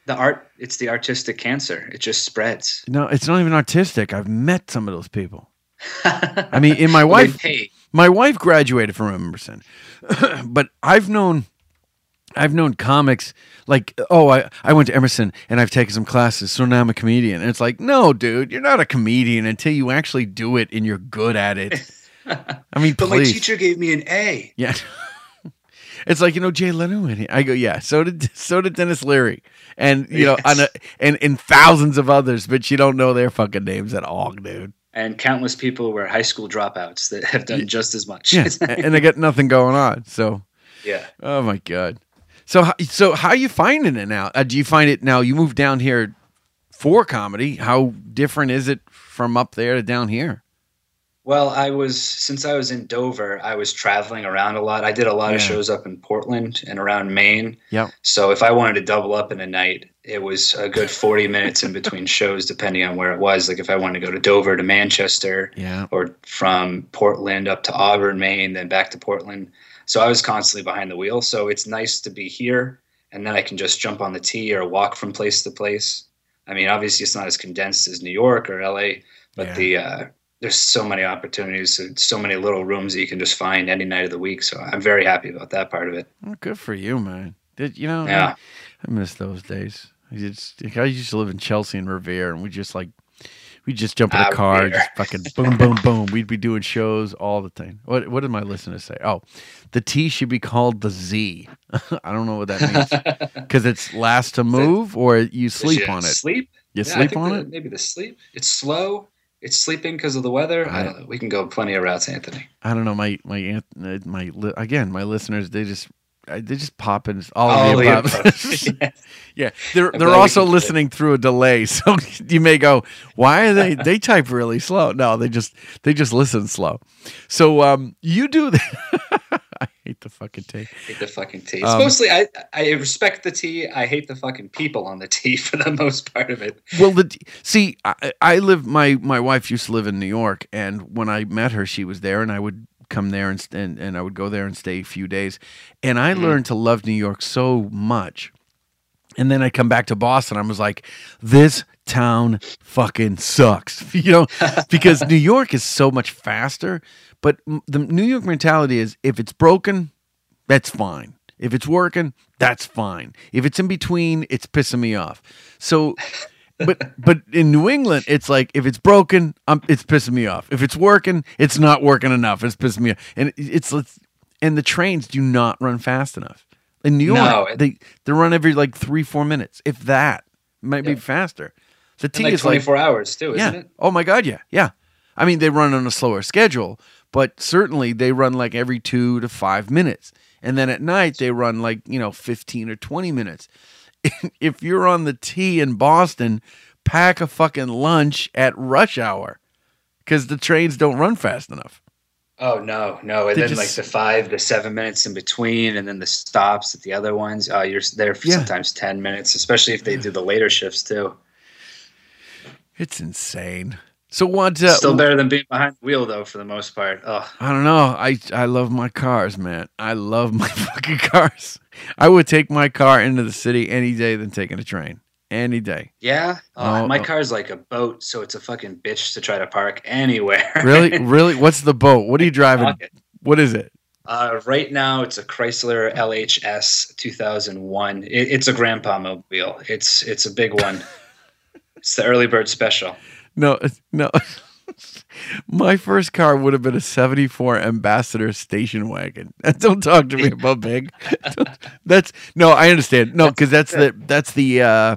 [SPEAKER 8] The art, it's the artistic cancer. It just spreads.
[SPEAKER 4] No, it's not even artistic. I've met some of those people. I mean, in my wife, my wife graduated from Emerson, but I've known, I've known comics like, oh, I, I went to Emerson and I've taken some classes, so now I'm a comedian. And it's like, no, dude, you're not a comedian until you actually do it and you're good at it. I mean,
[SPEAKER 8] But my teacher gave me an A.
[SPEAKER 4] yeah. It's like you know Jay Leno, and I go, yeah. So did so did Denis Leary, and you know, on a, uh, and and thousands of others, but you don't know their fucking names at all, dude.
[SPEAKER 8] And countless people were high school dropouts that have done just as much.
[SPEAKER 4] Yeah, and they got nothing going on. So,
[SPEAKER 8] yeah.
[SPEAKER 4] oh my god. So, how- so how are you finding it now? Uh, do you find it now? You moved down here for comedy. How different is it from up there to down here?
[SPEAKER 8] Well, I was since I was in Dover, I was traveling around a lot. I did a lot of shows up in Portland and around Maine.
[SPEAKER 4] Yep.
[SPEAKER 8] So if I wanted to double up in a night, it was a good 40 minutes in between shows depending on where it was. Like if I wanted to go to Dover to Manchester
[SPEAKER 4] Yeah.
[SPEAKER 8] or from Portland up to Auburn, Maine, then back to Portland. So I was constantly behind the wheel. So it's nice to be here and then I can just jump on the T or walk from place to place. I mean, obviously it's not as condensed as New York or LA, but
[SPEAKER 4] Yeah.
[SPEAKER 8] the uh, there's so many opportunities, so many little rooms that you can just find any night of the week. So I'm very happy about that part of it.
[SPEAKER 4] Well, good for you, man. Did you know?
[SPEAKER 8] Yeah.
[SPEAKER 4] I, I miss those days. I I used to live in Chelsea and Revere, and we just like we just jump in a car,
[SPEAKER 8] Revere.
[SPEAKER 4] just fucking boom, boom, boom. We'd be doing shows all the time. What what did my listeners say? Oh, the T should be called the Z. I don't know what that means because it's last to move or you sleep on it.
[SPEAKER 8] Sleep.
[SPEAKER 4] You
[SPEAKER 8] Yeah,
[SPEAKER 4] sleep on it.
[SPEAKER 8] Maybe the sleep. It's slow it's sleeping because of the weather. I don't know. We can go plenty of routes, Anthony.
[SPEAKER 4] I don't know. My my uh, my again, my listeners, they just I- they just pop in all
[SPEAKER 8] All
[SPEAKER 4] of the
[SPEAKER 8] the
[SPEAKER 4] above.
[SPEAKER 8] above.
[SPEAKER 4] yeah, they're
[SPEAKER 8] I'm
[SPEAKER 4] they're also listening through a delay, so you may go, "Why are they they type really slow?" No, they just they just listen slow. So um, you do that. I hate the fucking tape.
[SPEAKER 8] hate the fucking T. It's
[SPEAKER 4] Um,
[SPEAKER 8] mostly I I respect the T. I hate the fucking people on the T for the most part of it.
[SPEAKER 4] Well, the see, I, I live. My my wife used to live in New York, and when I met her, she was there, and I would come there and and, and I would go there and stay a few days, and I mm-hmm. learned to love New York so much. And then I come back to Boston. I was like, this town fucking sucks, you know, because New York is so much faster. But the New York mentality is if it's broken, that's fine. If it's working, that's fine. If it's in between, it's pissing me off. So, but but in New England, it's like if it's broken, um, it's pissing me off. If it's working, it's not working enough. It's pissing me off. And it's, it's and the trains do not run fast enough. In New York,
[SPEAKER 8] No, it-
[SPEAKER 4] they they run every like three four minutes, if that. Might be faster. The T
[SPEAKER 8] like
[SPEAKER 4] is
[SPEAKER 8] twenty
[SPEAKER 4] like
[SPEAKER 8] four hours too,
[SPEAKER 4] yeah.
[SPEAKER 8] isn't it?
[SPEAKER 4] Oh my God, yeah, yeah. I mean, they run on a slower schedule, but certainly they run like every two to five minutes, and then at night they run like you know fifteen or twenty minutes. if you're on the T in Boston, pack a fucking lunch at rush hour because the trains don't run fast enough.
[SPEAKER 8] Oh no, no, and then
[SPEAKER 4] just-
[SPEAKER 8] like the five to seven minutes in between, and then the stops at the other ones. Oh, you're there for
[SPEAKER 4] Yeah.
[SPEAKER 8] sometimes ten minutes, especially if they do the later shifts too.
[SPEAKER 4] It's insane. So what? Uh,
[SPEAKER 8] Still better than being behind the wheel though, for the most part. Oh,
[SPEAKER 4] I don't know. I I love my cars, man. I love my fucking cars. I would take my car into the city any day than taking a train. Any day.
[SPEAKER 8] yeah. Oh,
[SPEAKER 4] Oh,
[SPEAKER 8] my
[SPEAKER 4] oh.
[SPEAKER 8] car's like a boat, so it's a fucking bitch to try to park anywhere.
[SPEAKER 4] Really? really? What's the boat? What are you driving? What is it?
[SPEAKER 8] Uh, right now, it's a Chrysler LHS 2001. It, it's a grandpa mobile. It's it's a big one. it's the early bird special.
[SPEAKER 4] No, no. My first car would have been a 74 Ambassador station wagon. Don't talk to me about big. that's no, I understand. No, because that's the that's the uh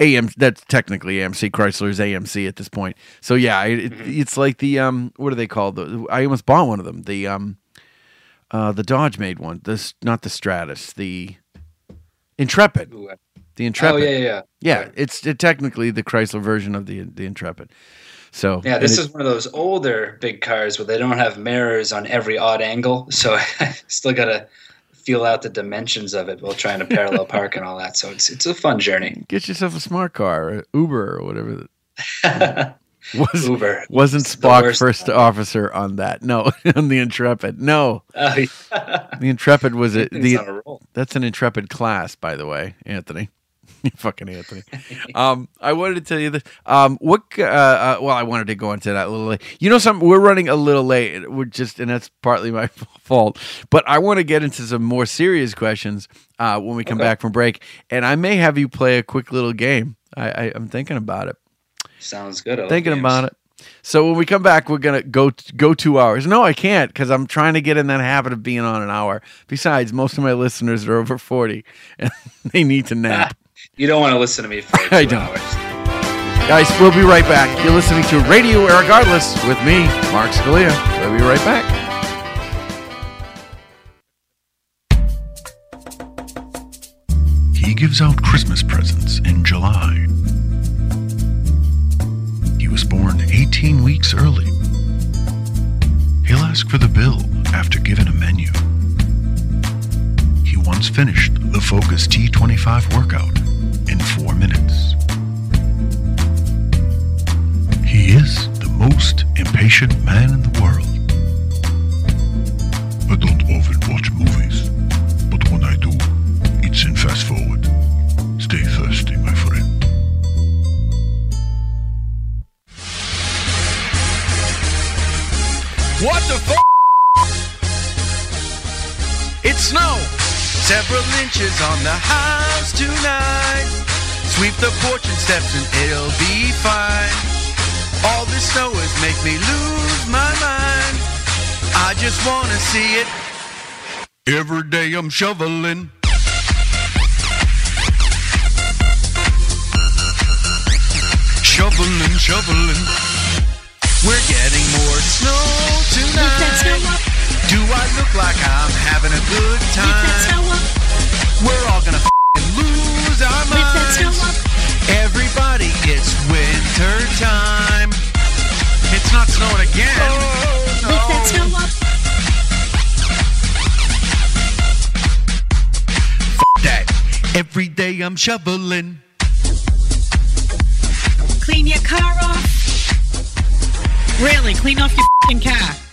[SPEAKER 4] AM that's technically AMC Chrysler's AMC at this point. So yeah, it, it- it's like the um what are they called? The, I almost bought one of them. The um uh the Dodge made one. This not the Stratus, the Intrepid.
[SPEAKER 8] Ooh,
[SPEAKER 4] The Intrepid.
[SPEAKER 8] Oh yeah, yeah, yeah.
[SPEAKER 4] Yeah, it's uh, technically the Chrysler version of the the Intrepid. So
[SPEAKER 8] Yeah, this
[SPEAKER 4] it-
[SPEAKER 8] is one of those older big cars where they don't have mirrors on every odd angle, so I still gotta feel out the dimensions of it while trying to parallel park and all that. So it's it's a fun journey.
[SPEAKER 4] get yourself a smart car, or Uber or whatever. Was
[SPEAKER 8] Uber
[SPEAKER 4] wasn't
[SPEAKER 8] It's
[SPEAKER 4] Spock first
[SPEAKER 8] one.
[SPEAKER 4] officer on that? No, on the Intrepid. No,
[SPEAKER 8] Oh, yeah.
[SPEAKER 4] the Intrepid was it. The
[SPEAKER 8] a
[SPEAKER 4] that's an Intrepid class, by the way, Anthony. You fucking Anthony. Um, I wanted to tell you this. Um, what? Uh, uh, well, I wanted to go into that a little late. You know, something. We're running a little late. We're just, and that's partly my fault. But I want to get into some more serious questions uh, when we come
[SPEAKER 8] Okay.
[SPEAKER 4] back from break, and I may have you play a quick little game. I, I, I'm thinking about it.
[SPEAKER 8] Sounds good.
[SPEAKER 4] Thinking
[SPEAKER 8] games.
[SPEAKER 4] about it. So when we come back, we're gonna go go two hours. No, I can't because I'm trying to get in that habit of being on an hour. Besides, most of my listeners are over forty and they need to nap.
[SPEAKER 8] You don't want to listen to me for two
[SPEAKER 4] I don't.
[SPEAKER 8] hours.
[SPEAKER 4] Guys, we'll be right back. You're listening to Radio Irregardless with me, Mark Scalia. We'll be right back.
[SPEAKER 7] He gives out Christmas presents in July. He was born 18 weeks early. He'll ask for the bill after given a menu. He once finished the Focus T25 workout in four minutes. He is the most impatient man in the world. I don't often watch movies, but when I do, it's in fast forward. Stay thirsty, my friend.
[SPEAKER 4] What the f? It's snow, several inches on the house tonight. Sweep the porch and steps and it'll be fine. All this snow is make me lose my mind. I just wanna see it.
[SPEAKER 7] Every day I'm shoveling. Shoveling, shoveling.
[SPEAKER 4] We're getting more snow tonight. Do I look like I'm having a good time? We're all gonna lose our minds. Everybody, it's winter time. It's not snowing again. Oh, no. F- that. Every day I'm shoveling.
[SPEAKER 9] Clean your car off. Really, clean off your fing car.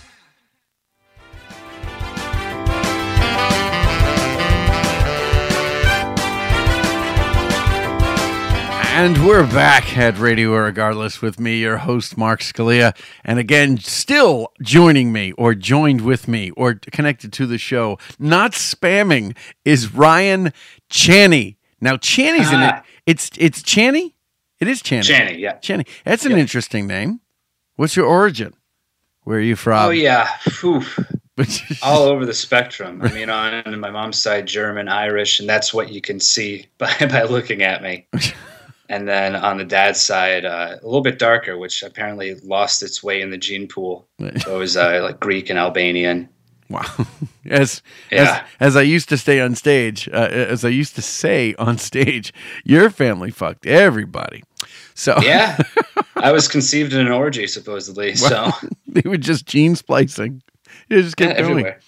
[SPEAKER 4] And we're back at Radio Irregardless with me, your host, Mark Scalia. And again, still joining me or joined with me or connected to the show, not spamming, is Ryan Chani. Now, Chani's in it.
[SPEAKER 8] Ah.
[SPEAKER 4] It's it's Chani? It is Chani.
[SPEAKER 8] Chani, yeah.
[SPEAKER 4] Chani. That's an
[SPEAKER 8] Yeah.
[SPEAKER 4] interesting name. What's your origin? Where are you from?
[SPEAKER 8] oh yeah, Phew. all over the spectrum. I mean, on my mom's side, German, Irish, and that's what you can see by by looking at me. And then on the dad's side, uh, a little bit darker, which apparently lost its way in the gene pool. So it was uh, like Greek and Albanian.
[SPEAKER 4] Wow. As,
[SPEAKER 8] Yeah.
[SPEAKER 4] as as I used to stay on stage, uh, as I used to say on stage, your family fucked everybody. So
[SPEAKER 8] Yeah, I was conceived in an orgy, supposedly. So
[SPEAKER 4] they were just gene splicing. You just
[SPEAKER 8] yeah,
[SPEAKER 4] going.
[SPEAKER 8] everywhere.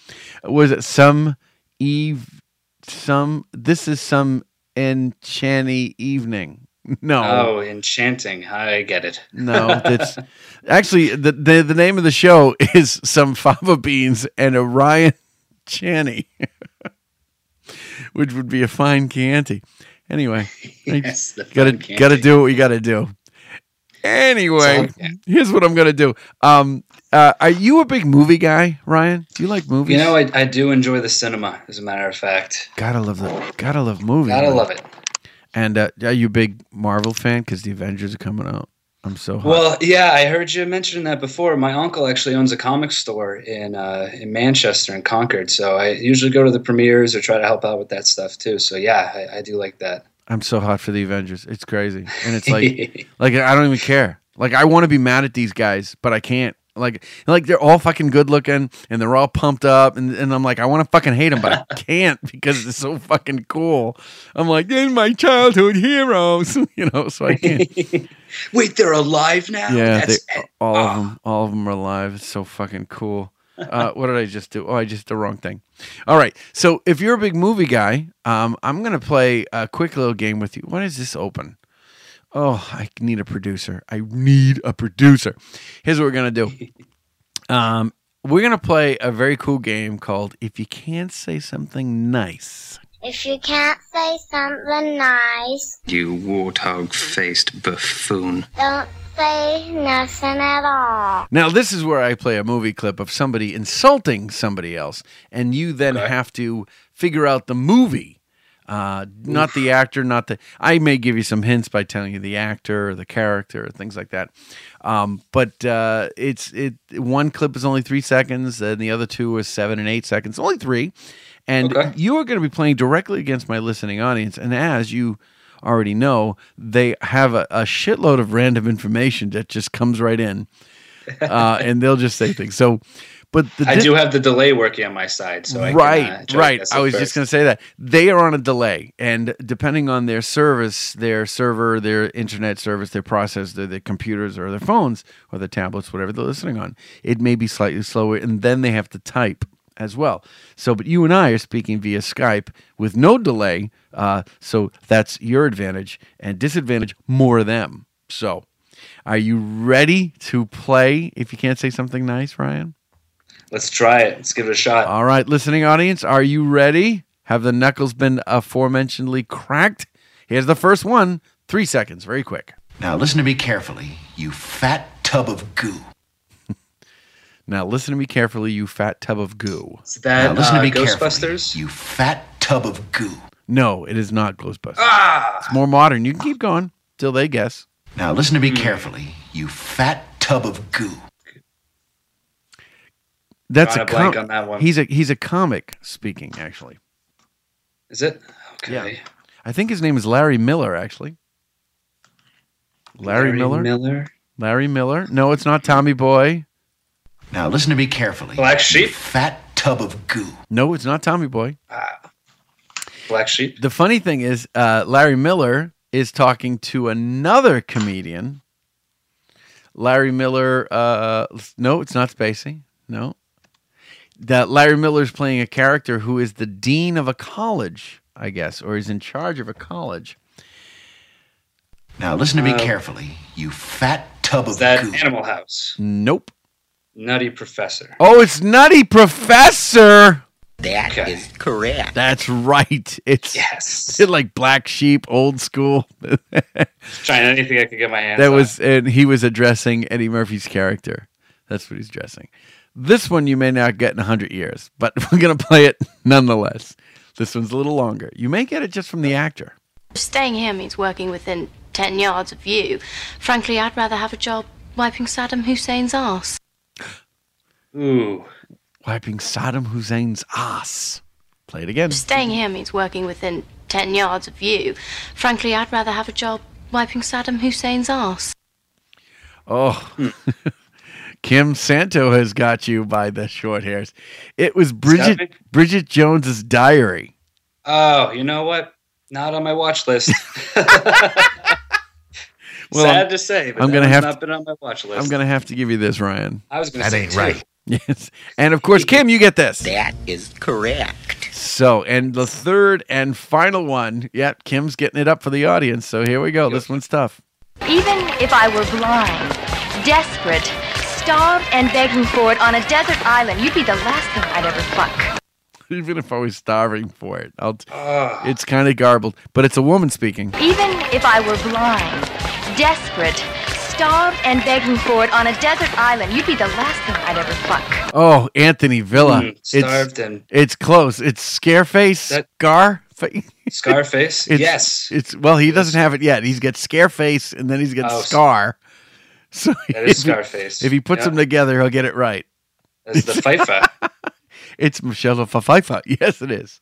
[SPEAKER 4] Was it some eve? Some this is some enchanty evening. No,
[SPEAKER 8] Oh, enchanting! I get it.
[SPEAKER 4] no, that's actually the, the the name of the show is some fava beans and a Ryan Chani, which would be a fine Chianti. Anyway,
[SPEAKER 8] Yes,
[SPEAKER 4] gotta gotta do what we gotta do. Anyway,
[SPEAKER 8] So, yeah.
[SPEAKER 4] here's what I'm gonna do. Um, uh, are you a big movie guy, Ryan? Do you like movies?
[SPEAKER 8] You know, I, I do enjoy the cinema. As a matter of fact,
[SPEAKER 4] gotta love the gotta love movies.
[SPEAKER 8] gotta
[SPEAKER 4] man.
[SPEAKER 8] love it.
[SPEAKER 4] And uh, are you a big Marvel fan? Because the Avengers are coming out. I'm so hot.
[SPEAKER 8] Well, yeah, I heard you mention that before. My uncle actually owns a comic store in uh, in Manchester and Concord, so I usually go to the premieres or try to help out with that stuff too. So yeah, I, I do like that.
[SPEAKER 4] I'm so hot for the Avengers. It's crazy, and it's like, like I don't even care. Like I want to be mad at these guys, but I can't. Like, like they're all fucking good looking, and they're all pumped up, and, and I'm like, I want to fucking hate them, but I can't because it's so fucking cool. I'm like, they're my childhood heroes, you know. So I can't.
[SPEAKER 8] Wait, they're alive now?
[SPEAKER 4] Yeah, they, all of
[SPEAKER 8] ah.
[SPEAKER 4] them, all of them are alive. It's so fucking cool. Uh, what did I just do? Oh, I just did the wrong thing. All right. So if you're a big movie guy, um, I'm gonna play a quick little game with you. What is this open? Oh, I need a producer. I need a producer. Here's what we're gonna do. Um, we're gonna play a very cool game called "If You Can't Say Something Nice."
[SPEAKER 10] If you can't say something nice,
[SPEAKER 11] You warthog faced buffoon.
[SPEAKER 10] don't say nothing at all.
[SPEAKER 4] Now, this is where I play a movie clip of somebody insulting somebody else, and you then
[SPEAKER 8] Okay.
[SPEAKER 4] have to figure out the movie, uh, not the actor, not the. I may give you some hints by telling you the actor or the character or things like that. Um, but uh, it's it. One clip is only three seconds, and the other two is seven and eight seconds. Only three, and
[SPEAKER 8] Okay.
[SPEAKER 4] you are going to be playing directly against my listening audience. And as you already know, they have a, a shitload of random information that just comes right in, uh, and they'll just say things. So, but the
[SPEAKER 8] I do have the delay working on my side, so I
[SPEAKER 4] right,
[SPEAKER 8] can, uh,
[SPEAKER 4] right. I was just going to say that they are on a delay, and depending on their service, their server, their internet service, their process, their, their computers or their phones or their tablets, whatever they're listening on, it may be slightly slower, and then they have to type as well. So, but you and I are speaking via Skype with no delay, uh, so that's your advantage and disadvantage more of them. So, are you ready to play? If you can't say something nice, Ryan.
[SPEAKER 8] Let's try it. Let's give it a shot.
[SPEAKER 4] All right, listening audience, are you ready? Have the knuckles been aforementionedly cracked? Here's the first one. Three seconds, very quick.
[SPEAKER 3] Now listen to me carefully, you fat tub of goo.
[SPEAKER 4] Now, listen to me carefully, you fat tub of goo.
[SPEAKER 8] Is that
[SPEAKER 3] now listen
[SPEAKER 8] uh,
[SPEAKER 3] to me
[SPEAKER 8] Ghostbusters?
[SPEAKER 3] you fat tub of goo.
[SPEAKER 4] No, it is not Ghostbusters.
[SPEAKER 8] Ah!
[SPEAKER 4] It's more modern. You can keep going till they guess.
[SPEAKER 3] Now listen to me carefully, you fat tub of goo.
[SPEAKER 4] That's
[SPEAKER 8] Drawing
[SPEAKER 4] a
[SPEAKER 8] a blank
[SPEAKER 4] com-
[SPEAKER 8] on that one.
[SPEAKER 4] He's a he's a comic speaking actually.
[SPEAKER 8] Is it? Okay.
[SPEAKER 4] Yeah. I think his name is Larry Miller actually. Larry, Miller.
[SPEAKER 8] Miller.
[SPEAKER 4] Larry Miller. No, it's not Tommy Boy.
[SPEAKER 3] Now listen to me carefully.
[SPEAKER 8] Black Sheep.
[SPEAKER 3] Fat tub of goo.
[SPEAKER 4] No, it's not Tommy Boy.
[SPEAKER 8] Black Sheep.
[SPEAKER 4] The funny thing is, uh, Larry Miller is talking to another comedian. Larry Miller. Uh, no, it's not Spacey. No. That Larry Miller's playing a character who is the dean of a college, I guess, or is in charge of a college.
[SPEAKER 3] Now listen to me
[SPEAKER 8] Uh,
[SPEAKER 3] carefully. You fat tub
[SPEAKER 8] Is
[SPEAKER 3] of
[SPEAKER 8] that
[SPEAKER 3] goo.
[SPEAKER 8] Animal House?
[SPEAKER 4] Nope.
[SPEAKER 8] Nutty Professor.
[SPEAKER 4] Oh, it's Nutty Professor.
[SPEAKER 3] That
[SPEAKER 8] Okay.
[SPEAKER 3] is correct.
[SPEAKER 4] That's right. It's
[SPEAKER 8] Yes.
[SPEAKER 4] It like Black Sheep, old school.
[SPEAKER 8] Trying anything I could get my hands
[SPEAKER 4] that
[SPEAKER 8] on.
[SPEAKER 4] was, and he was addressing Eddie Murphy's character. That's what he's addressing. This one you may not get in hundred years, but we're gonna play it nonetheless. This one's a little longer. You may get it just from the actor.
[SPEAKER 12] Staying here means working within 10 yards of you. Frankly, I'd rather have a job wiping Saddam Hussein's ass.
[SPEAKER 8] Ooh.
[SPEAKER 4] Wiping Saddam Hussein's ass. Play it again.
[SPEAKER 12] Staying here means working within 10 yards of you. Frankly, I'd rather have a job wiping Saddam Hussein's ass.
[SPEAKER 4] Oh, hmm. Kim Santo has got you by the short hairs. It was Bridget? Bridget Jones's diary.
[SPEAKER 8] Oh, you know what? Not on my watch list.
[SPEAKER 4] Well,
[SPEAKER 8] Sad
[SPEAKER 4] I'm-
[SPEAKER 8] to say, but
[SPEAKER 4] I'm gonna have
[SPEAKER 8] not
[SPEAKER 4] to-
[SPEAKER 8] been on my watch list.
[SPEAKER 4] I'm gonna have to give you this, Ryan.
[SPEAKER 8] I was gonna
[SPEAKER 3] That
[SPEAKER 8] say
[SPEAKER 3] ain't
[SPEAKER 8] two.
[SPEAKER 3] right.
[SPEAKER 4] Yes, and of course, Kim, you get this.
[SPEAKER 3] That is correct.
[SPEAKER 4] So, and the third and final one. Yeah, Kim's getting it up for the audience. So here we go. This one's tough.
[SPEAKER 13] Even if I were blind, desperate, starved, and begging for it on a desert island, you'd be the last thing I'd ever fuck.
[SPEAKER 4] Even if I was starving for it, I'll. T- it's kind of garbled, but it's a woman speaking.
[SPEAKER 13] Even if I were blind, desperate, starved, and begging for it on a desert island, you'd be the last thing I'd ever fuck.
[SPEAKER 4] Oh, Anthony Villa.
[SPEAKER 8] Mm, starved and-
[SPEAKER 4] it's close. It's Scareface.
[SPEAKER 8] That-
[SPEAKER 4] Scar.
[SPEAKER 8] Scarface.
[SPEAKER 4] It's,
[SPEAKER 8] yes.
[SPEAKER 4] It's well, he doesn't have it yet. He's got Scareface, and then he's got
[SPEAKER 8] Oh,
[SPEAKER 4] Scar. So
[SPEAKER 8] That is
[SPEAKER 4] if he-
[SPEAKER 8] Scarface.
[SPEAKER 4] If he puts
[SPEAKER 8] Yeah.
[SPEAKER 4] them together, he'll get it right.
[SPEAKER 8] That's the FIFA.
[SPEAKER 4] It's Michelle Pfeiffer. Yes, it is.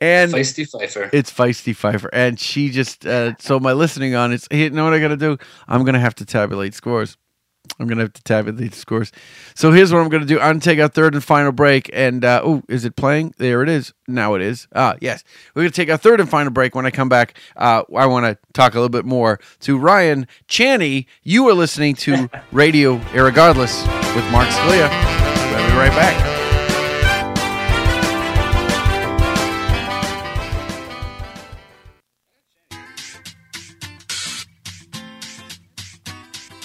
[SPEAKER 4] And
[SPEAKER 8] Feisty Pfeiffer.
[SPEAKER 4] It's Feisty Pfeiffer. And she just, uh, so my listening on it's, you know what I got to do? I'm going to have to tabulate scores. I'm going to have to tab at tabulate scores. So here's what I'm going to do. I'm to take our third and final break. And, uh, oh, is it playing? There it is. Now it is. Ah, yes. We're going to take our third and final break. When I come back, uh, I want to talk a little bit more to Ryan Chani. You are listening to Radio Irregardless with Mark Scalia. We'll be right back.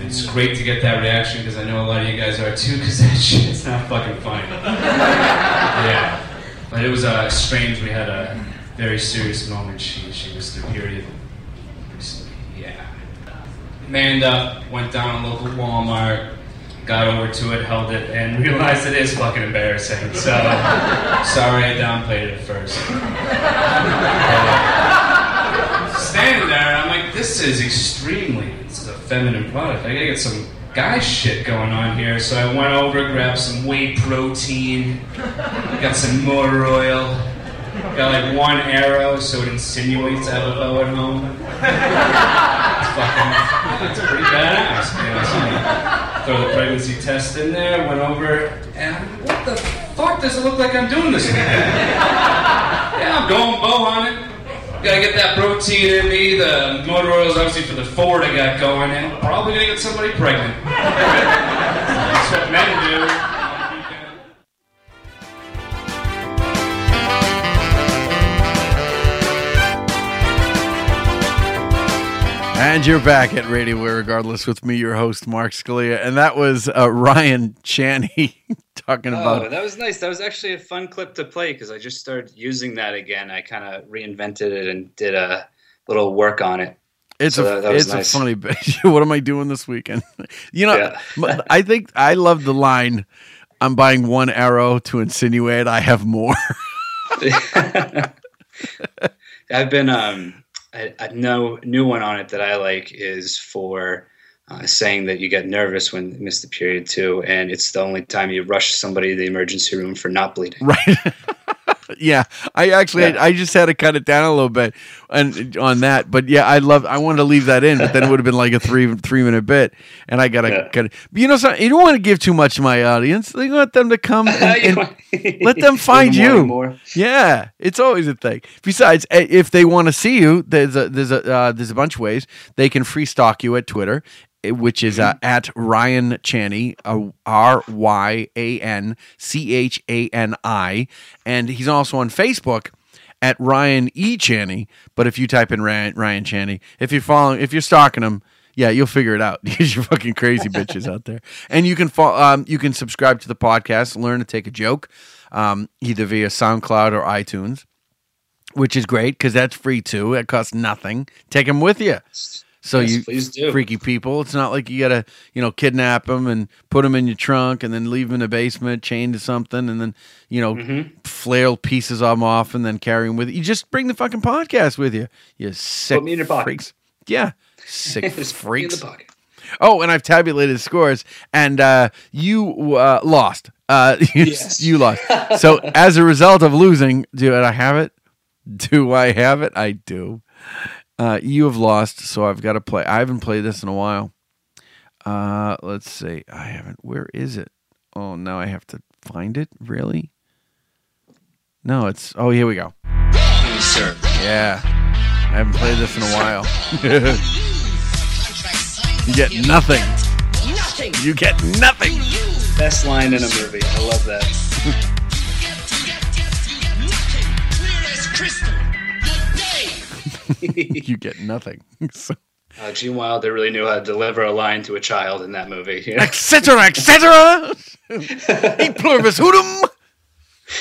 [SPEAKER 14] It's great to get that reaction because I know a lot of you guys are too because that shit's not fucking funny. yeah. But it was uh, strange. We had a very serious moment. She, she was through period recently. Yeah. Manned up, went down a local Walmart, got over to it, held it, and realized it is fucking embarrassing. So, sorry I downplayed it at first. standing there, I'm like, this is extremely, this is a feminine product. I gotta get some guy shit going on here. So I went over, grabbed some whey protein, got some motor oil, got like one arrow so it insinuates I at home. It's fucking, it's pretty badass, man. So throw the pregnancy test in there, went over, and what the fuck does it look like I'm doing this again? Yeah, I'm going bow on it. Gotta get that protein in me. The motor oil is obviously for the Ford I got going, and probably gonna get somebody pregnant. That's what men do.
[SPEAKER 4] And you're back at Radio Irregardless with me, your host, Mark Scalia. And that was uh, Ryan Chani talking
[SPEAKER 8] Oh,
[SPEAKER 4] about
[SPEAKER 8] that was nice. That was actually a fun clip to play because I just started using that again. I kind of reinvented it and did a little work on it.
[SPEAKER 4] It's
[SPEAKER 8] So
[SPEAKER 4] a
[SPEAKER 8] that- that
[SPEAKER 4] it's
[SPEAKER 8] nice.
[SPEAKER 4] a funny bit. what am I doing this weekend? you know,
[SPEAKER 8] Yeah.
[SPEAKER 4] I think I love the line. I'm buying one arrow to insinuate I have more.
[SPEAKER 8] I've been um a, a no new one on it that I like is for uh, saying that you get nervous when you miss the period too, and it's the only time you rush somebody to the emergency room for not bleeding.
[SPEAKER 4] right. yeah, I actually
[SPEAKER 8] Yeah.
[SPEAKER 4] I just had to cut it down a little bit and on that. But yeah, I love I wanted to leave that in, but then it would have been like a three three minute bit, and I gotta
[SPEAKER 8] Yeah.
[SPEAKER 4] cut it. But you know, something you don't want to give too much to my audience. They want them to come and, and let them find you.
[SPEAKER 8] more.
[SPEAKER 4] Yeah, it's always a thing. Besides, eh, if they want to see you, there's a there's a uh, there's a bunch of ways they can free stalk you at Twitter, which is uh, at Ryan Chani, uh, R Y A N C H A N I, and he's also on Facebook at Ryan E Chani. But if you type in Ryan, Ryan Chani, if you're following, if you're stalking him. Yeah, you'll figure it out because you're fucking crazy bitches out there. And you can fo- um, you can subscribe to the podcast, learn to take a joke, um, either via SoundCloud or iTunes, which is great because that's free too. It costs nothing. Take them with you. So
[SPEAKER 8] Yes,
[SPEAKER 4] you
[SPEAKER 8] please do.
[SPEAKER 4] freaky people. It's not like you gotta you know kidnap them and put them in your trunk and then leave them in the basement chained to something and then you know
[SPEAKER 8] Mm-hmm.
[SPEAKER 4] flail pieces of them off and then carry them with you. You just bring the fucking podcast with you. You sick
[SPEAKER 8] Put me in your pocket.
[SPEAKER 4] freaks. Yeah, sick
[SPEAKER 8] Just put me in
[SPEAKER 4] freaks. Oh, and I've tabulated scores, and uh, you uh, lost. Uh, you,
[SPEAKER 8] Yes.
[SPEAKER 4] you lost. So as a result of losing, do I have it? Do I have it? I do. Uh, you have lost, so I've got to play. I haven't played this in a while. Uh, let's see. I haven't. Where is it? Oh, now I have to find it. Really? No, it's. Oh, here we go.
[SPEAKER 8] Sir.
[SPEAKER 4] Yeah. I haven't played this in a while. you get nothing. You get nothing.
[SPEAKER 8] Best line in a movie. I love that.
[SPEAKER 4] you get nothing. So,
[SPEAKER 8] Uh, Gene Wilder really knew how to deliver a line to a child in that movie. you know?
[SPEAKER 4] et cetera. e pluribus hudum.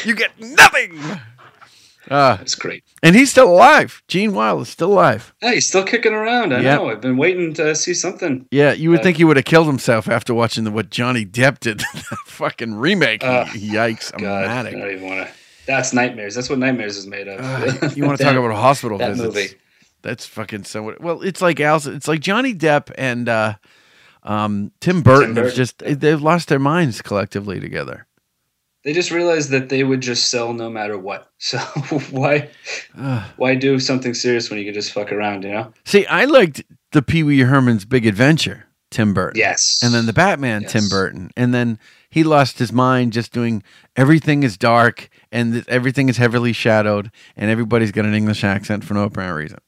[SPEAKER 4] You get nothing. Uh,
[SPEAKER 8] That's great.
[SPEAKER 4] and he's still alive. Gene Wilder's still alive.
[SPEAKER 8] Yeah, he's still kicking around. I
[SPEAKER 4] Yep.
[SPEAKER 8] know. I've been waiting to see something.
[SPEAKER 4] Yeah, you would
[SPEAKER 8] Uh,
[SPEAKER 4] think he would have killed himself after watching the, what Johnny Depp did. that fucking remake.
[SPEAKER 8] Uh,
[SPEAKER 4] Yikes. I'm
[SPEAKER 8] God,
[SPEAKER 4] mad
[SPEAKER 8] I
[SPEAKER 4] at
[SPEAKER 8] don't even want to. That's nightmares. That's what nightmares is made of.
[SPEAKER 4] Uh, you want to talk about hospital
[SPEAKER 8] that
[SPEAKER 4] visits?
[SPEAKER 8] movie.
[SPEAKER 4] That's fucking so. Well, it's like Al. It's like Johnny Depp and uh, um, Tim Burton, have
[SPEAKER 8] Burton.
[SPEAKER 4] just they've lost their minds collectively together.
[SPEAKER 8] They just realized that they would just sell no matter what. So why
[SPEAKER 4] Ugh.
[SPEAKER 8] why do something serious when you can just fuck around? You know?
[SPEAKER 4] See, I liked the Pee Wee Herman's Big Adventure, Tim Burton.
[SPEAKER 8] Yes.
[SPEAKER 4] And then the Batman, Tim Burton. And then he lost his mind just doing everything is dark and th- everything is heavily shadowed and everybody's got an English accent for no apparent reason.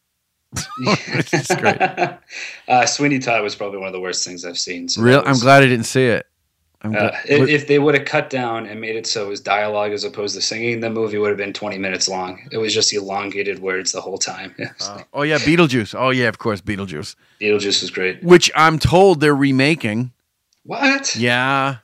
[SPEAKER 4] it's great.
[SPEAKER 8] uh, Sweeney Todd was probably one of the worst things I've seen. So
[SPEAKER 4] Real.
[SPEAKER 8] that
[SPEAKER 4] I'm glad I didn't see it.
[SPEAKER 8] Uh, if, if they would have cut down and made it so it was dialogue as opposed to singing, the movie would have been 20 minutes long. It was just elongated words the whole time.
[SPEAKER 4] Uh, oh yeah, Beetlejuice. Oh yeah, of course, Beetlejuice.
[SPEAKER 8] Beetlejuice was great.
[SPEAKER 4] Which I'm told they're remaking.
[SPEAKER 8] What?
[SPEAKER 4] Yeah.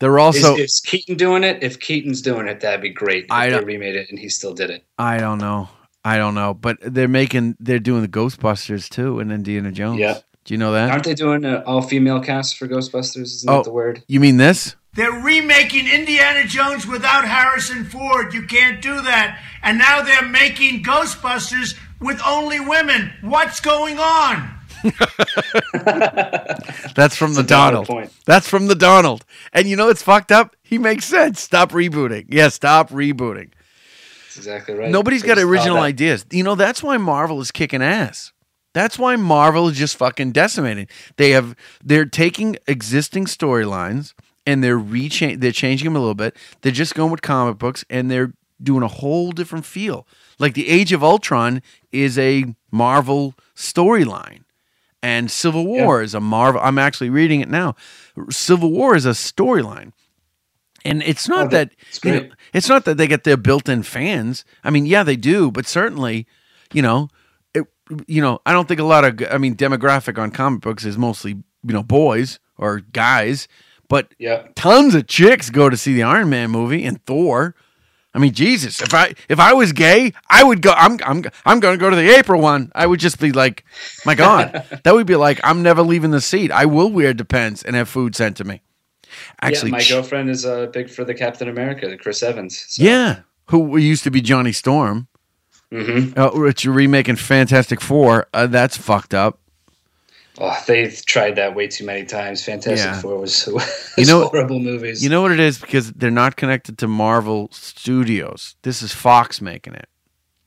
[SPEAKER 4] They're also.
[SPEAKER 8] is, is Keaton doing it? If Keaton's doing it, that'd be great. If
[SPEAKER 4] I
[SPEAKER 8] they remade it and he still did it.
[SPEAKER 4] I don't know. I don't know, but they're making. They're doing the Ghostbusters too, and Indiana Jones.
[SPEAKER 8] Yeah.
[SPEAKER 4] Do you know that?
[SPEAKER 8] Aren't they doing an all female cast for Ghostbusters? Isn't
[SPEAKER 4] oh,
[SPEAKER 8] that the word?
[SPEAKER 4] you mean this?
[SPEAKER 15] They're remaking Indiana Jones without Harrison Ford. You can't do that. And now they're making Ghostbusters with only women. What's going on?
[SPEAKER 4] That's from the Donald.
[SPEAKER 8] point.
[SPEAKER 4] That's from the Donald. And you know it's fucked up? He makes sense. Stop rebooting. Yeah, stop rebooting.
[SPEAKER 8] That's exactly right.
[SPEAKER 4] Nobody's got original ideas. You know, that's why Marvel is kicking ass. That's why Marvel is just fucking decimating. They have they're taking existing storylines and they're recha- they're changing them a little bit. They're just going with comic books and they're doing a whole different feel. Like the Age of Ultron is a Marvel storyline. And Civil War is a Marvel I'm actually reading it now. Civil War is a storyline. And it's not
[SPEAKER 8] Oh,
[SPEAKER 4] that
[SPEAKER 8] that's
[SPEAKER 4] you know, it's not that they get their built-in fans. I mean, yeah, they do, but certainly, you know, it, you know, I don't think a lot of I mean, demographic on comic books is mostly, you know, boys or guys, but
[SPEAKER 8] Yeah.
[SPEAKER 4] tons of chicks go to see the Iron Man movie and Thor. I mean, Jesus, if I if I was gay, I would go. I'm I'm I'm going to go to the April one. I would just be like, my God, that would be like I'm never leaving the seat. I will wear Depends and have food sent to me. Actually,
[SPEAKER 8] yeah, my girlfriend is uh, big for the Captain America, Chris Evans. So.
[SPEAKER 4] yeah, who used to be Johnny Storm.
[SPEAKER 8] Mhm.
[SPEAKER 4] Uh, which you're remaking Fantastic Four. Uh, that's fucked up.
[SPEAKER 8] Oh, they've tried that way too many times. Fantastic
[SPEAKER 4] Yeah.
[SPEAKER 8] Four was, was
[SPEAKER 4] You know-
[SPEAKER 8] horrible movies.
[SPEAKER 4] You know what it is because they're not connected to Marvel Studios. This is Fox making it.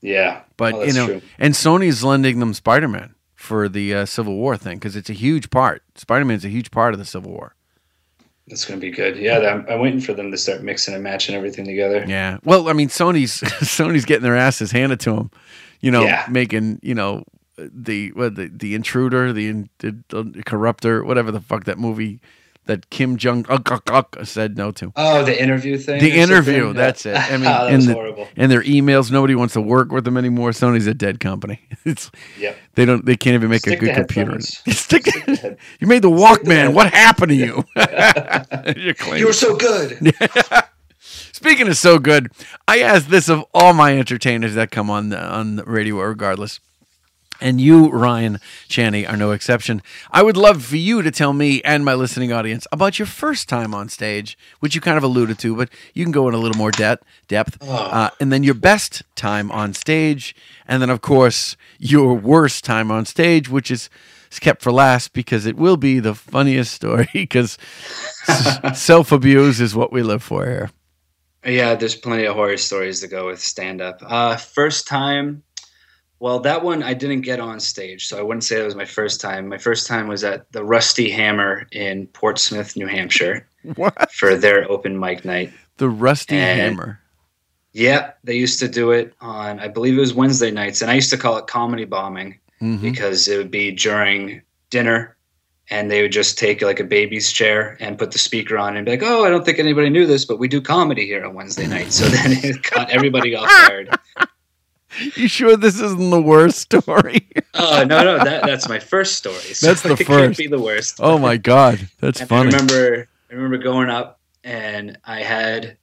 [SPEAKER 8] yeah,
[SPEAKER 4] But
[SPEAKER 8] Oh,
[SPEAKER 4] you know,
[SPEAKER 8] true.
[SPEAKER 4] and Sony's lending them Spider Man for the uh, Civil War thing because it's a huge part. Spider Man's a huge part of the Civil War.
[SPEAKER 8] that's going to be good. Yeah, I'm, I'm waiting for them to start mixing and matching everything together.
[SPEAKER 4] Yeah. Well, I mean, Sony's Sony's getting their asses handed to them. You know,
[SPEAKER 8] Yeah.
[SPEAKER 4] making you know the what the the intruder, the, in- the, the corruptor, whatever the fuck that movie that Kim Jong uh, uh, uh, said no to.
[SPEAKER 8] Oh, the interview thing.
[SPEAKER 4] The interview,
[SPEAKER 8] something?
[SPEAKER 4] that's it. I mean, in
[SPEAKER 8] was
[SPEAKER 4] the,
[SPEAKER 8] horrible.
[SPEAKER 4] in their emails, nobody wants to work with them anymore. Sony's a dead company. It's
[SPEAKER 8] Yep.
[SPEAKER 4] they don't they can't even make
[SPEAKER 8] Stick
[SPEAKER 4] a good computer.
[SPEAKER 8] headphones.
[SPEAKER 4] Stick, you made the Walkman. What happened to you? You're
[SPEAKER 8] You were so good.
[SPEAKER 4] Speaking of so good, I asked this of all my entertainers that come on the, on the radio, regardless. And you, Ryan Chani, are no exception. I would love for you to tell me and my listening audience about your first time on stage, which you kind of alluded to, but you can go in a little more depth. Depth, uh, and then your best time on stage, and then of course your worst time on stage, which is is kept for last because it will be the funniest story. Because self abuse is what we live for here.
[SPEAKER 8] Yeah, there's plenty of horror stories to go with stand up. Uh, first time, well, that one I didn't get on stage, so I wouldn't say it was my first time. My first time was at the Rusty Hammer in Portsmouth, New Hampshire,
[SPEAKER 4] What?
[SPEAKER 8] for their open mic night.
[SPEAKER 4] The Rusty
[SPEAKER 8] And-
[SPEAKER 4] Hammer.
[SPEAKER 8] Yeah, they used to do it on, I believe it was Wednesday nights, and I used to call it comedy bombing
[SPEAKER 4] Mhm.
[SPEAKER 8] because it would be during dinner, and they would just take like a baby's chair and put the speaker on and be like, "Oh, I don't think anybody knew this, but we do comedy here on Wednesday night." So then it caught everybody off guard.
[SPEAKER 4] You sure this isn't the worst story?
[SPEAKER 8] Oh no, no, that that's my first story. So
[SPEAKER 4] That's the
[SPEAKER 8] it Can't
[SPEAKER 4] first.
[SPEAKER 8] be the worst.
[SPEAKER 4] oh my God, that's
[SPEAKER 8] And
[SPEAKER 4] funny.
[SPEAKER 8] I remember, I remember going up, and I had,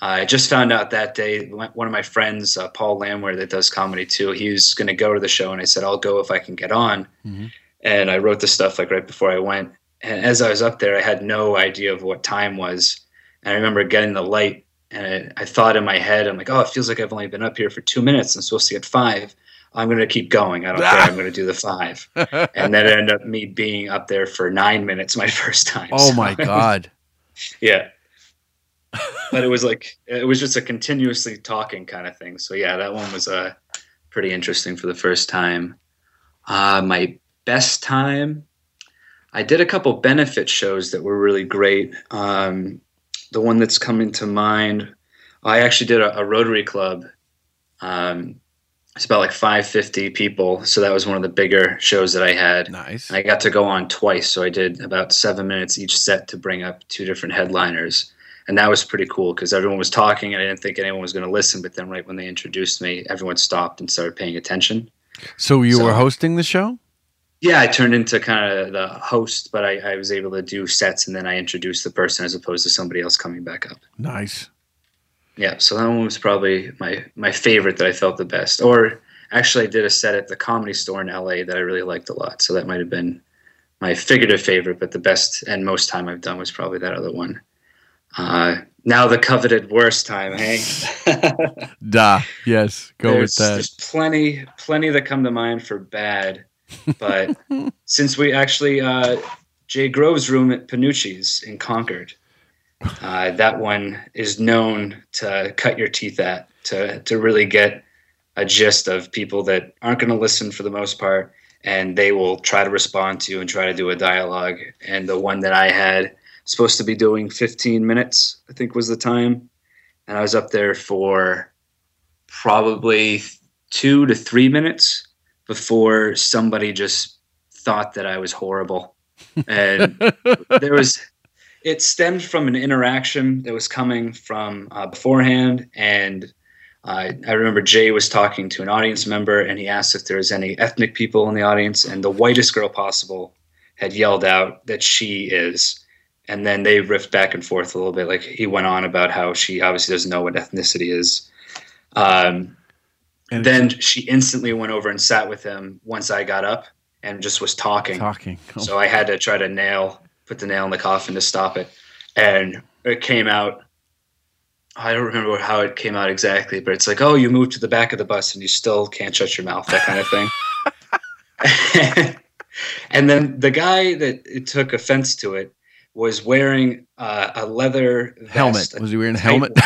[SPEAKER 8] I just found out that day. One of my friends, uh, Paul Lamware, that does comedy too, he was going to go to the show, and I said, "I'll go if I can get on."
[SPEAKER 4] Mhm.
[SPEAKER 8] And I wrote the stuff like right before I went. And as I was up there, I had no idea of what time was. And I remember getting the light, and it, I thought in my head, I'm like, "Oh, it feels like I've only been up here for two minutes. I'm supposed to get five. I'm going to keep going. I don't care. I'm going to do the five. and then it ended up me being up there for nine minutes my first time.
[SPEAKER 4] oh
[SPEAKER 8] So
[SPEAKER 4] my God.
[SPEAKER 8] yeah. but it was like it was just a continuously talking kind of thing. So yeah, that one was uh, pretty interesting for the first time. Uh, my best time, I did a couple benefit shows that were really great. Um, the one that's coming to mind, I actually did a, a Rotary Club. Um, it's about like 550 people, so that was one of the bigger shows that I had.
[SPEAKER 4] Nice.
[SPEAKER 8] I got to go on twice, so I did about seven minutes each set to bring up two different headliners, and that was pretty cool because everyone was talking, and I didn't think anyone was going to listen. But then, right when they introduced me, everyone stopped and started paying attention.
[SPEAKER 4] So you
[SPEAKER 8] So-
[SPEAKER 4] were hosting the show?
[SPEAKER 8] Yeah, I turned into kind of the host, but I, I was able to do sets, and then I introduced the person as opposed to somebody else coming back up.
[SPEAKER 4] Nice.
[SPEAKER 8] Yeah, so that one was probably my my favorite that I felt the best. Or actually, I did a set at the Comedy Store in LA that I really liked a lot. So that might have been my figurative favorite, but the best and most time I've done was probably that other one. Uh, now the coveted worst time, hey.
[SPEAKER 4] Da. Yes. Go
[SPEAKER 8] there's,
[SPEAKER 4] with that.
[SPEAKER 8] There's plenty, plenty that come to mind for bad, but since we actually uh, Jay Grove's room at Panucci's in Concord, uh, that one is known to cut your teeth at to to really get a gist of people that aren't going to listen for the most part, and they will try to respond to you and try to do a dialogue. And the one that I had supposed to be doing 15 minutes, I think was the time, and I was up there for probably two to three minutes before somebody just thought that I was horrible. And there was, it stemmed from an interaction that was coming from uh, beforehand. And uh, I remember Jay was talking to an audience member and he asked if there was any ethnic people in the audience. And the whitest girl possible had yelled out that she is. and then they riffed back and forth a little bit. Like he went on about how she obviously doesn't know what ethnicity is. Um,
[SPEAKER 4] And
[SPEAKER 8] then she instantly went over and sat with him once I got up and just was talking.
[SPEAKER 4] Talking. Oh.
[SPEAKER 8] So I had to try to nail, put the nail in the coffin to stop it. And it came out. I don't remember how it came out exactly, but it's like, oh, you moved to the back of the bus and you still can't shut your mouth, that kind of thing. and then the guy that took offense to it was wearing uh, a leather vest,
[SPEAKER 4] Helmet. Was he wearing a helmet?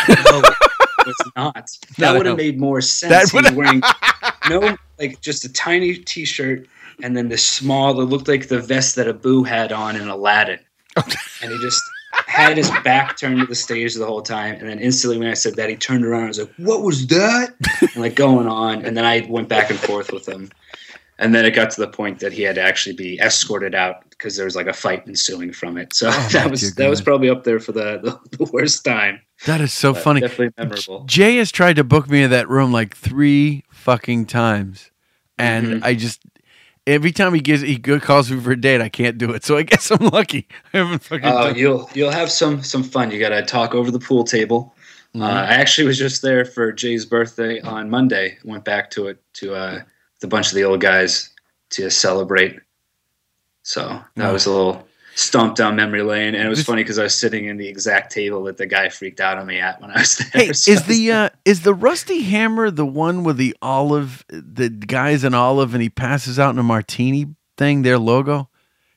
[SPEAKER 8] one. No, it was not. That would have made more sense.
[SPEAKER 4] That would-
[SPEAKER 8] wearing no, like just a tiny T-shirt, and then this small. It looked like the vest that Abu had on in Aladdin, and he just had his back turned to the stage the whole time. And then instantly, when I said that, he turned around. and was like, "What was that?" and like going on. And then I went back and forth with him. And then it got to the point that he had to actually be escorted out because there was like a fight ensuing from it. So
[SPEAKER 4] Oh,
[SPEAKER 8] that was that was probably up there for the the, the worst time.
[SPEAKER 4] That is so funny.
[SPEAKER 8] Definitely memorable.
[SPEAKER 4] Jay has tried to book me in that room like three fucking times, and
[SPEAKER 8] Mm-hmm.
[SPEAKER 4] I just every time he gives he calls me for a date, I can't do it. So I guess I'm lucky. I haven't fucking.
[SPEAKER 8] Oh,
[SPEAKER 4] done-
[SPEAKER 8] you'll you'll have some some fun. You got to talk over the pool table.
[SPEAKER 4] Mhm.
[SPEAKER 8] Uh, I actually was just there for Jay's birthday on Monday. Went back to it to uh, with a bunch of the old guys to celebrate. So that was a little stomp down memory lane, and it was funny because I was sitting in the exact table that the guy freaked out on me at when I was there.
[SPEAKER 4] Hey,
[SPEAKER 8] So
[SPEAKER 4] is the uh, is the rusty hammer the one with the olive? The guy's an olive, and he passes out in a martini thing. Their logo.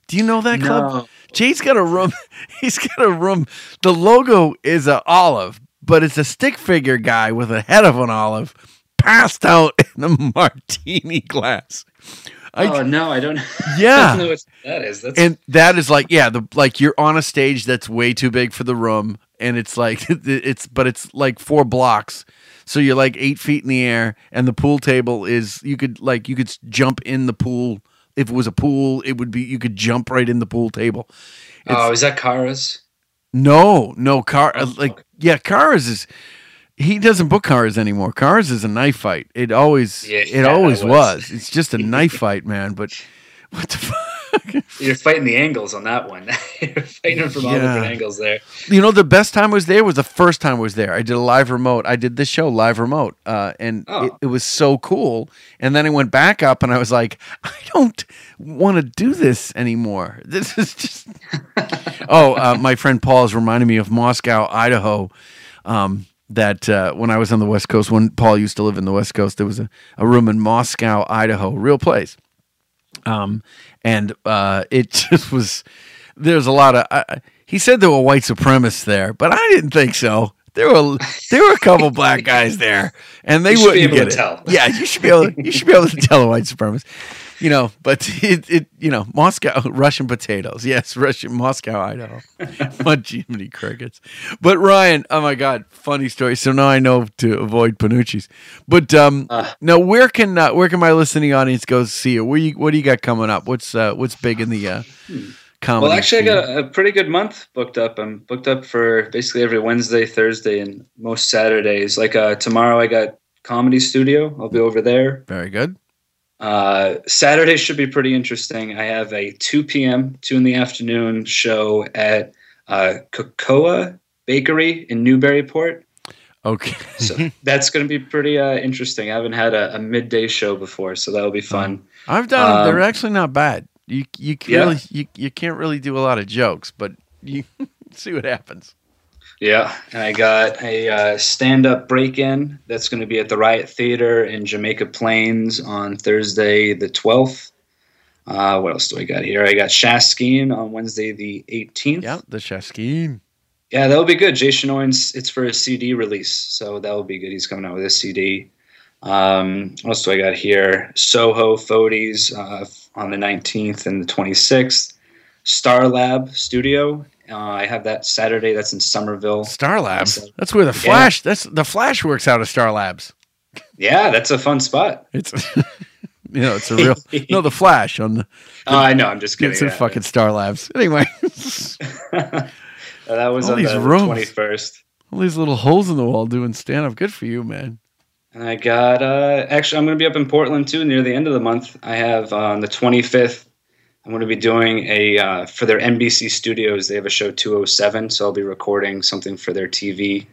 [SPEAKER 4] Do you know that club?
[SPEAKER 8] No.
[SPEAKER 4] Jay's got a room. He's got a room. The logo is an olive, but it's a stick figure guy with a head of an olive, passed out in a martini glass. I,
[SPEAKER 8] oh no, I don't.
[SPEAKER 4] Yeah.
[SPEAKER 8] I don't know what that is. That's
[SPEAKER 4] and that is like yeah the like you're on a stage that's way too big for the room and it's like it's but it's like four blocks so you're like eight feet in the air and the pool table is you could like you could jump in the pool if it was a pool it would be you could jump right in the pool table
[SPEAKER 8] oh, is that Kara's?
[SPEAKER 4] no no car
[SPEAKER 8] Oh,
[SPEAKER 4] like yeah Kara's is he doesn't book cars anymore cars is a knife fight it always
[SPEAKER 8] Yeah,
[SPEAKER 4] it always was.
[SPEAKER 8] was.
[SPEAKER 4] it's just a knife fight man but what the fuck
[SPEAKER 8] You're fighting the angles on that one. You're fighting from all
[SPEAKER 4] Yeah.
[SPEAKER 8] different angles there.
[SPEAKER 4] You know, the best time I was there was the first time I was there. I did a live remote. I did this show live remote, uh, and
[SPEAKER 8] Oh.
[SPEAKER 4] it, it was so cool. And then I went back up, and I was like, I don't want to do this anymore. This is just. oh, uh, my friend Paul is reminding me of Moscow, Idaho. Um, that uh, when I was on the West Coast, when Paul used to live in the West Coast, there was a, a room in Moscow, Idaho, real place. Um, and uh, it just was. There's a lot of. I he said there were white supremacists there, but I didn't think so. There were there were a couple black guys there, and they wouldn't
[SPEAKER 8] able
[SPEAKER 4] get
[SPEAKER 8] to
[SPEAKER 4] it.
[SPEAKER 8] tell.
[SPEAKER 4] Yeah, you should be able. You should be able to tell a white supremacist. You know, but it, it you know Moscow Russian potatoes. Yes, Russian Moscow, Idaho. What Jiminy crickets. But Ryan, oh my God, funny story. So now I know to avoid Panucci's. But um,
[SPEAKER 8] Uh.
[SPEAKER 4] now where can uh, where can my listening audience go see you? Where you what do you got coming up? What's uh, what's big in the uh, comedy?
[SPEAKER 8] Well, actually, I got a, a pretty good month booked up. I'm booked up for basically every Wednesday, Thursday, and most Saturdays. Like uh, tomorrow, I got Comedy Studio. I'll be over there.
[SPEAKER 4] very good.
[SPEAKER 8] Uh, Saturday should be pretty interesting. I have a 2 p.m., 2 in the afternoon show at uh, Cocoa Bakery in Newburyport.
[SPEAKER 4] Okay.
[SPEAKER 8] So that's going to be pretty uh, interesting. I haven't had a, a midday show before, so that'll be fun.
[SPEAKER 4] I've done. them. They're
[SPEAKER 8] Um,
[SPEAKER 4] actually not bad. You you
[SPEAKER 8] Yeah.
[SPEAKER 4] really you, you can't really do a lot of jokes, but you see what happens.
[SPEAKER 8] Yeah, and I got a uh, stand-up break-in that's going to be at the Riot Theater in Jamaica Plains on Thursday the twelfth. Uh, what else do I got here? I got Shaskeen on Wednesday the eighteenth.
[SPEAKER 4] Yeah, the Shaskeen.
[SPEAKER 8] Yeah, that'll be good. Jay Shinoy's it's for a CD release, so that'll be good. He's coming out with a CD. Um, what else do I got here? Soho Fodies uh, on the 19th and the 26th. Star Lab Studio. Uh, I have that Saturday. That's in Somerville.
[SPEAKER 4] Star Labs. That's where the
[SPEAKER 8] Yeah.
[SPEAKER 4] Flash. That's the Flash works out of Star Labs.
[SPEAKER 8] Yeah, that's a fun spot.
[SPEAKER 4] It's you know it's a real no the Flash on the.
[SPEAKER 8] Oh, I know. I'm just kidding.
[SPEAKER 4] It's in
[SPEAKER 8] yeah.
[SPEAKER 4] fucking Star Labs. Anyway,
[SPEAKER 8] Uh, that was
[SPEAKER 4] All
[SPEAKER 8] on
[SPEAKER 4] these
[SPEAKER 8] the
[SPEAKER 4] rooms.
[SPEAKER 8] 21st.
[SPEAKER 4] all these little holes in the wall doing stand up. Good for you, man.
[SPEAKER 8] And I got uh actually I'm gonna be up in Portland too near the end of the month. I have uh, on the 25th I'm going to be doing a uh, for their NBC studios. They have a show 207, so I'll be recording something for their TV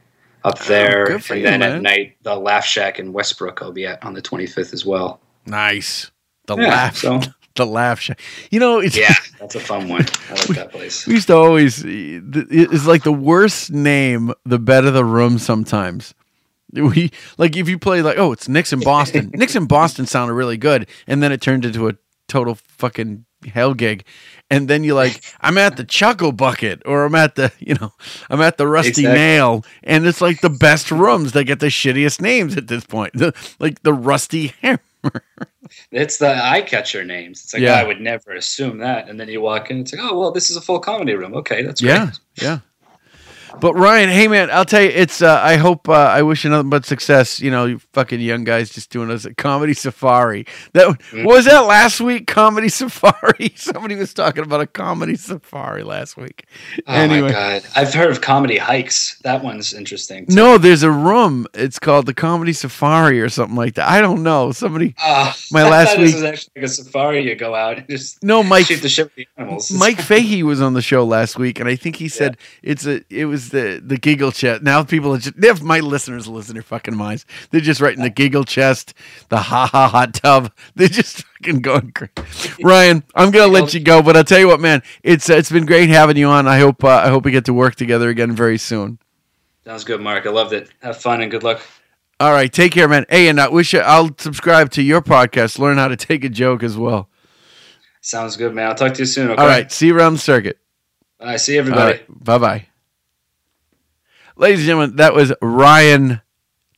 [SPEAKER 8] up there.
[SPEAKER 4] Oh, good for
[SPEAKER 8] and
[SPEAKER 4] you,
[SPEAKER 8] then
[SPEAKER 4] man.
[SPEAKER 8] at night, the Laugh Shack in Westbrook, I'll be at on the 25th as well.
[SPEAKER 4] Nice. The
[SPEAKER 8] Yeah,
[SPEAKER 4] laugh.
[SPEAKER 8] so-
[SPEAKER 4] The laugh. shack. you know, it's
[SPEAKER 8] Yeah, that's a fun one. I like that place.
[SPEAKER 4] We used to always. It's like the worst name, the better the room. Sometimes we like if you play like, oh, it's Nick's in Boston. Nick's in Boston sounded really good, and then it turned into a total fucking hell gig. And then you're like, I'm at the Chuckle Bucket, or I'm at the, you know, I'm at the Rusty
[SPEAKER 8] Exactly.
[SPEAKER 4] Nail, and it's like the best rooms. They get the shittiest names at this point, The- like the Rusty Hammer.
[SPEAKER 8] It's the eye catcher names. It's like
[SPEAKER 4] Yeah.
[SPEAKER 8] I would never assume that, and then you walk in, it's like, oh well, this is a full comedy room. Okay, that's great.
[SPEAKER 4] Yeah, yeah. But Ryan, hey man, I'll tell you, it's. Uh, I hope. Uh, I wish you nothing but success. You know, you fucking young guys just doing us a comedy safari. That what was that last week? Comedy safari. Somebody was talking about a comedy safari last week.
[SPEAKER 8] Oh
[SPEAKER 4] anyway,
[SPEAKER 8] my god, I've heard of comedy hikes. That one's interesting. too.
[SPEAKER 4] no, there's a room. It's called the Comedy Safari or something like that. I don't know. Somebody.
[SPEAKER 8] Ah,
[SPEAKER 4] my
[SPEAKER 8] I
[SPEAKER 4] last week.
[SPEAKER 8] This was actually like a safari. You go out and just
[SPEAKER 4] No, Mike-
[SPEAKER 8] shoot the shit with the animals.
[SPEAKER 4] Mike Fahey was on the show last week, and I think he said it's a it was the the giggle chest. Now people are just if my listeners listen their fucking minds, they're just writing the giggle chest, the ha ha hot tub. They're just fucking going crazy. Ryan, I'm gonna let you go, but I'll tell you what, man, it's uh, it's been great having you on. I hope uh, I hope we get to work together again very soon.
[SPEAKER 8] Sounds good, Mark. I loved it. Have fun and good luck.
[SPEAKER 4] All right, take care, man. Hey, and I wish you, I'll subscribe to your podcast. Learn how to take a joke as well.
[SPEAKER 8] Sounds good, man. I'll talk to you soon. Okay.
[SPEAKER 4] All right, see you around the circuit.
[SPEAKER 8] Bye. See everybody.
[SPEAKER 4] Bye bye. Ladies and gentlemen, that was Ryan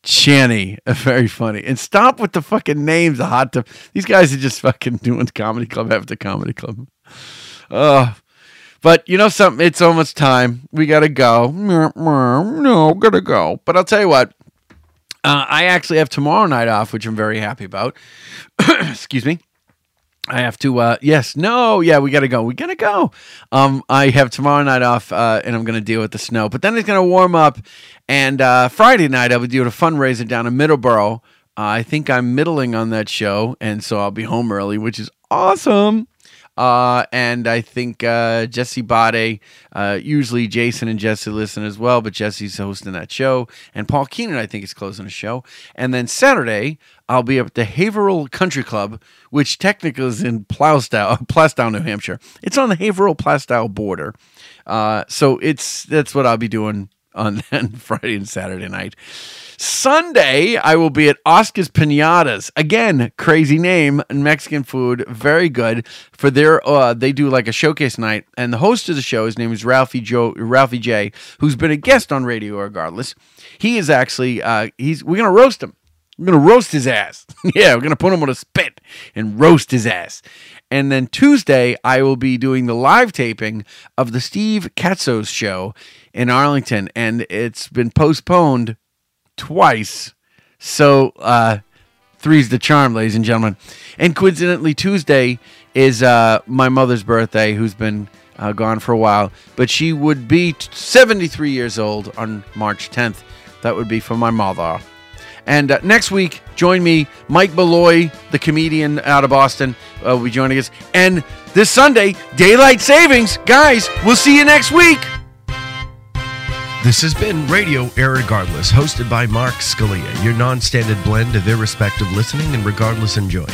[SPEAKER 4] Chani. Very funny. And stop with the fucking names, the hot tub. These guys are just fucking doing comedy club after comedy club. Uh, but you know something? It's almost time. We gotta go. No, gotta go. But I'll tell you what. Uh, I actually have tomorrow night off, which I'm very happy about. Excuse me. I have to. Uh, yes. No. Yeah. We gotta go. We gotta go. Um, I have tomorrow night off, uh, and I'm gonna deal with the snow. But then it's gonna warm up, and uh, Friday night I'll be doing a fundraiser down in Middleborough. I think I'm middling on that show, and so I'll be home early, which is awesome. Uh, and I think uh, Jesse Bade, uh, usually Jason and Jesse listen as well, but Jesse's hosting that show. And Paul Keenan, I think, is closing a show. And then Saturday, I'll be at the Haverhill Country Club, which technically is in Plowstown, Plaistow, New Hampshire. It's on the Haverhill Plaistow border. Uh, so it's that's what I'll be doing on then Friday and Saturday night. Sunday, I will be at Oscar's Pinatas. Again, crazy name, Mexican food, very good. For their, uh, they do like a showcase night, and the host of the show, his name is Ralphie Joe, Ralphie J, who's been a guest on radio. Regardless, he is actually, uh, he's we're gonna roast him. We're gonna roast his ass. yeah, we're gonna put him on a spit and roast his ass. And then Tuesday, I will be doing the live taping of the Steve Katsos show in Arlington, and it's been postponed twice. So uh three's the charm, ladies and gentlemen. And coincidentally, Tuesday is uh my mother's birthday, who's been uh, gone for a while, but she would be 73 years old on March 10th. That would be for my mother. And uh, next week, join me, Mike Beloy, the comedian out of Boston, uh, will be joining us. And this Sunday, daylight savings, guys. We'll see you next week.
[SPEAKER 16] This has been Radio Irregardless, hosted by Mark Scalia, your non standard blend of irrespective listening and regardless enjoying.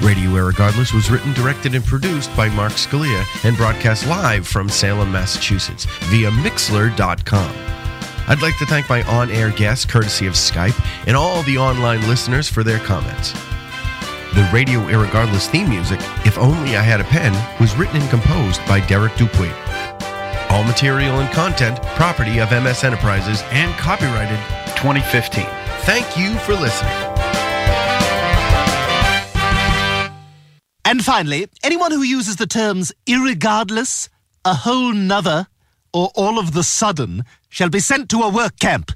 [SPEAKER 16] Radio Irregardless was written, directed, and produced by Mark Scalia and broadcast live from Salem, Massachusetts via Mixlr.com. I'd like to thank my on air guests, courtesy of Skype, and all the online listeners for their comments. The Radio Irregardless theme music, If Only I Had a Pen, was written and composed by Derek Dupuy. All material and content property of MS Enterprises and copyrighted 2015. Thank you for listening.
[SPEAKER 17] And finally, anyone who uses the terms irregardless, a whole nother, or all of the sudden shall be sent to a work camp.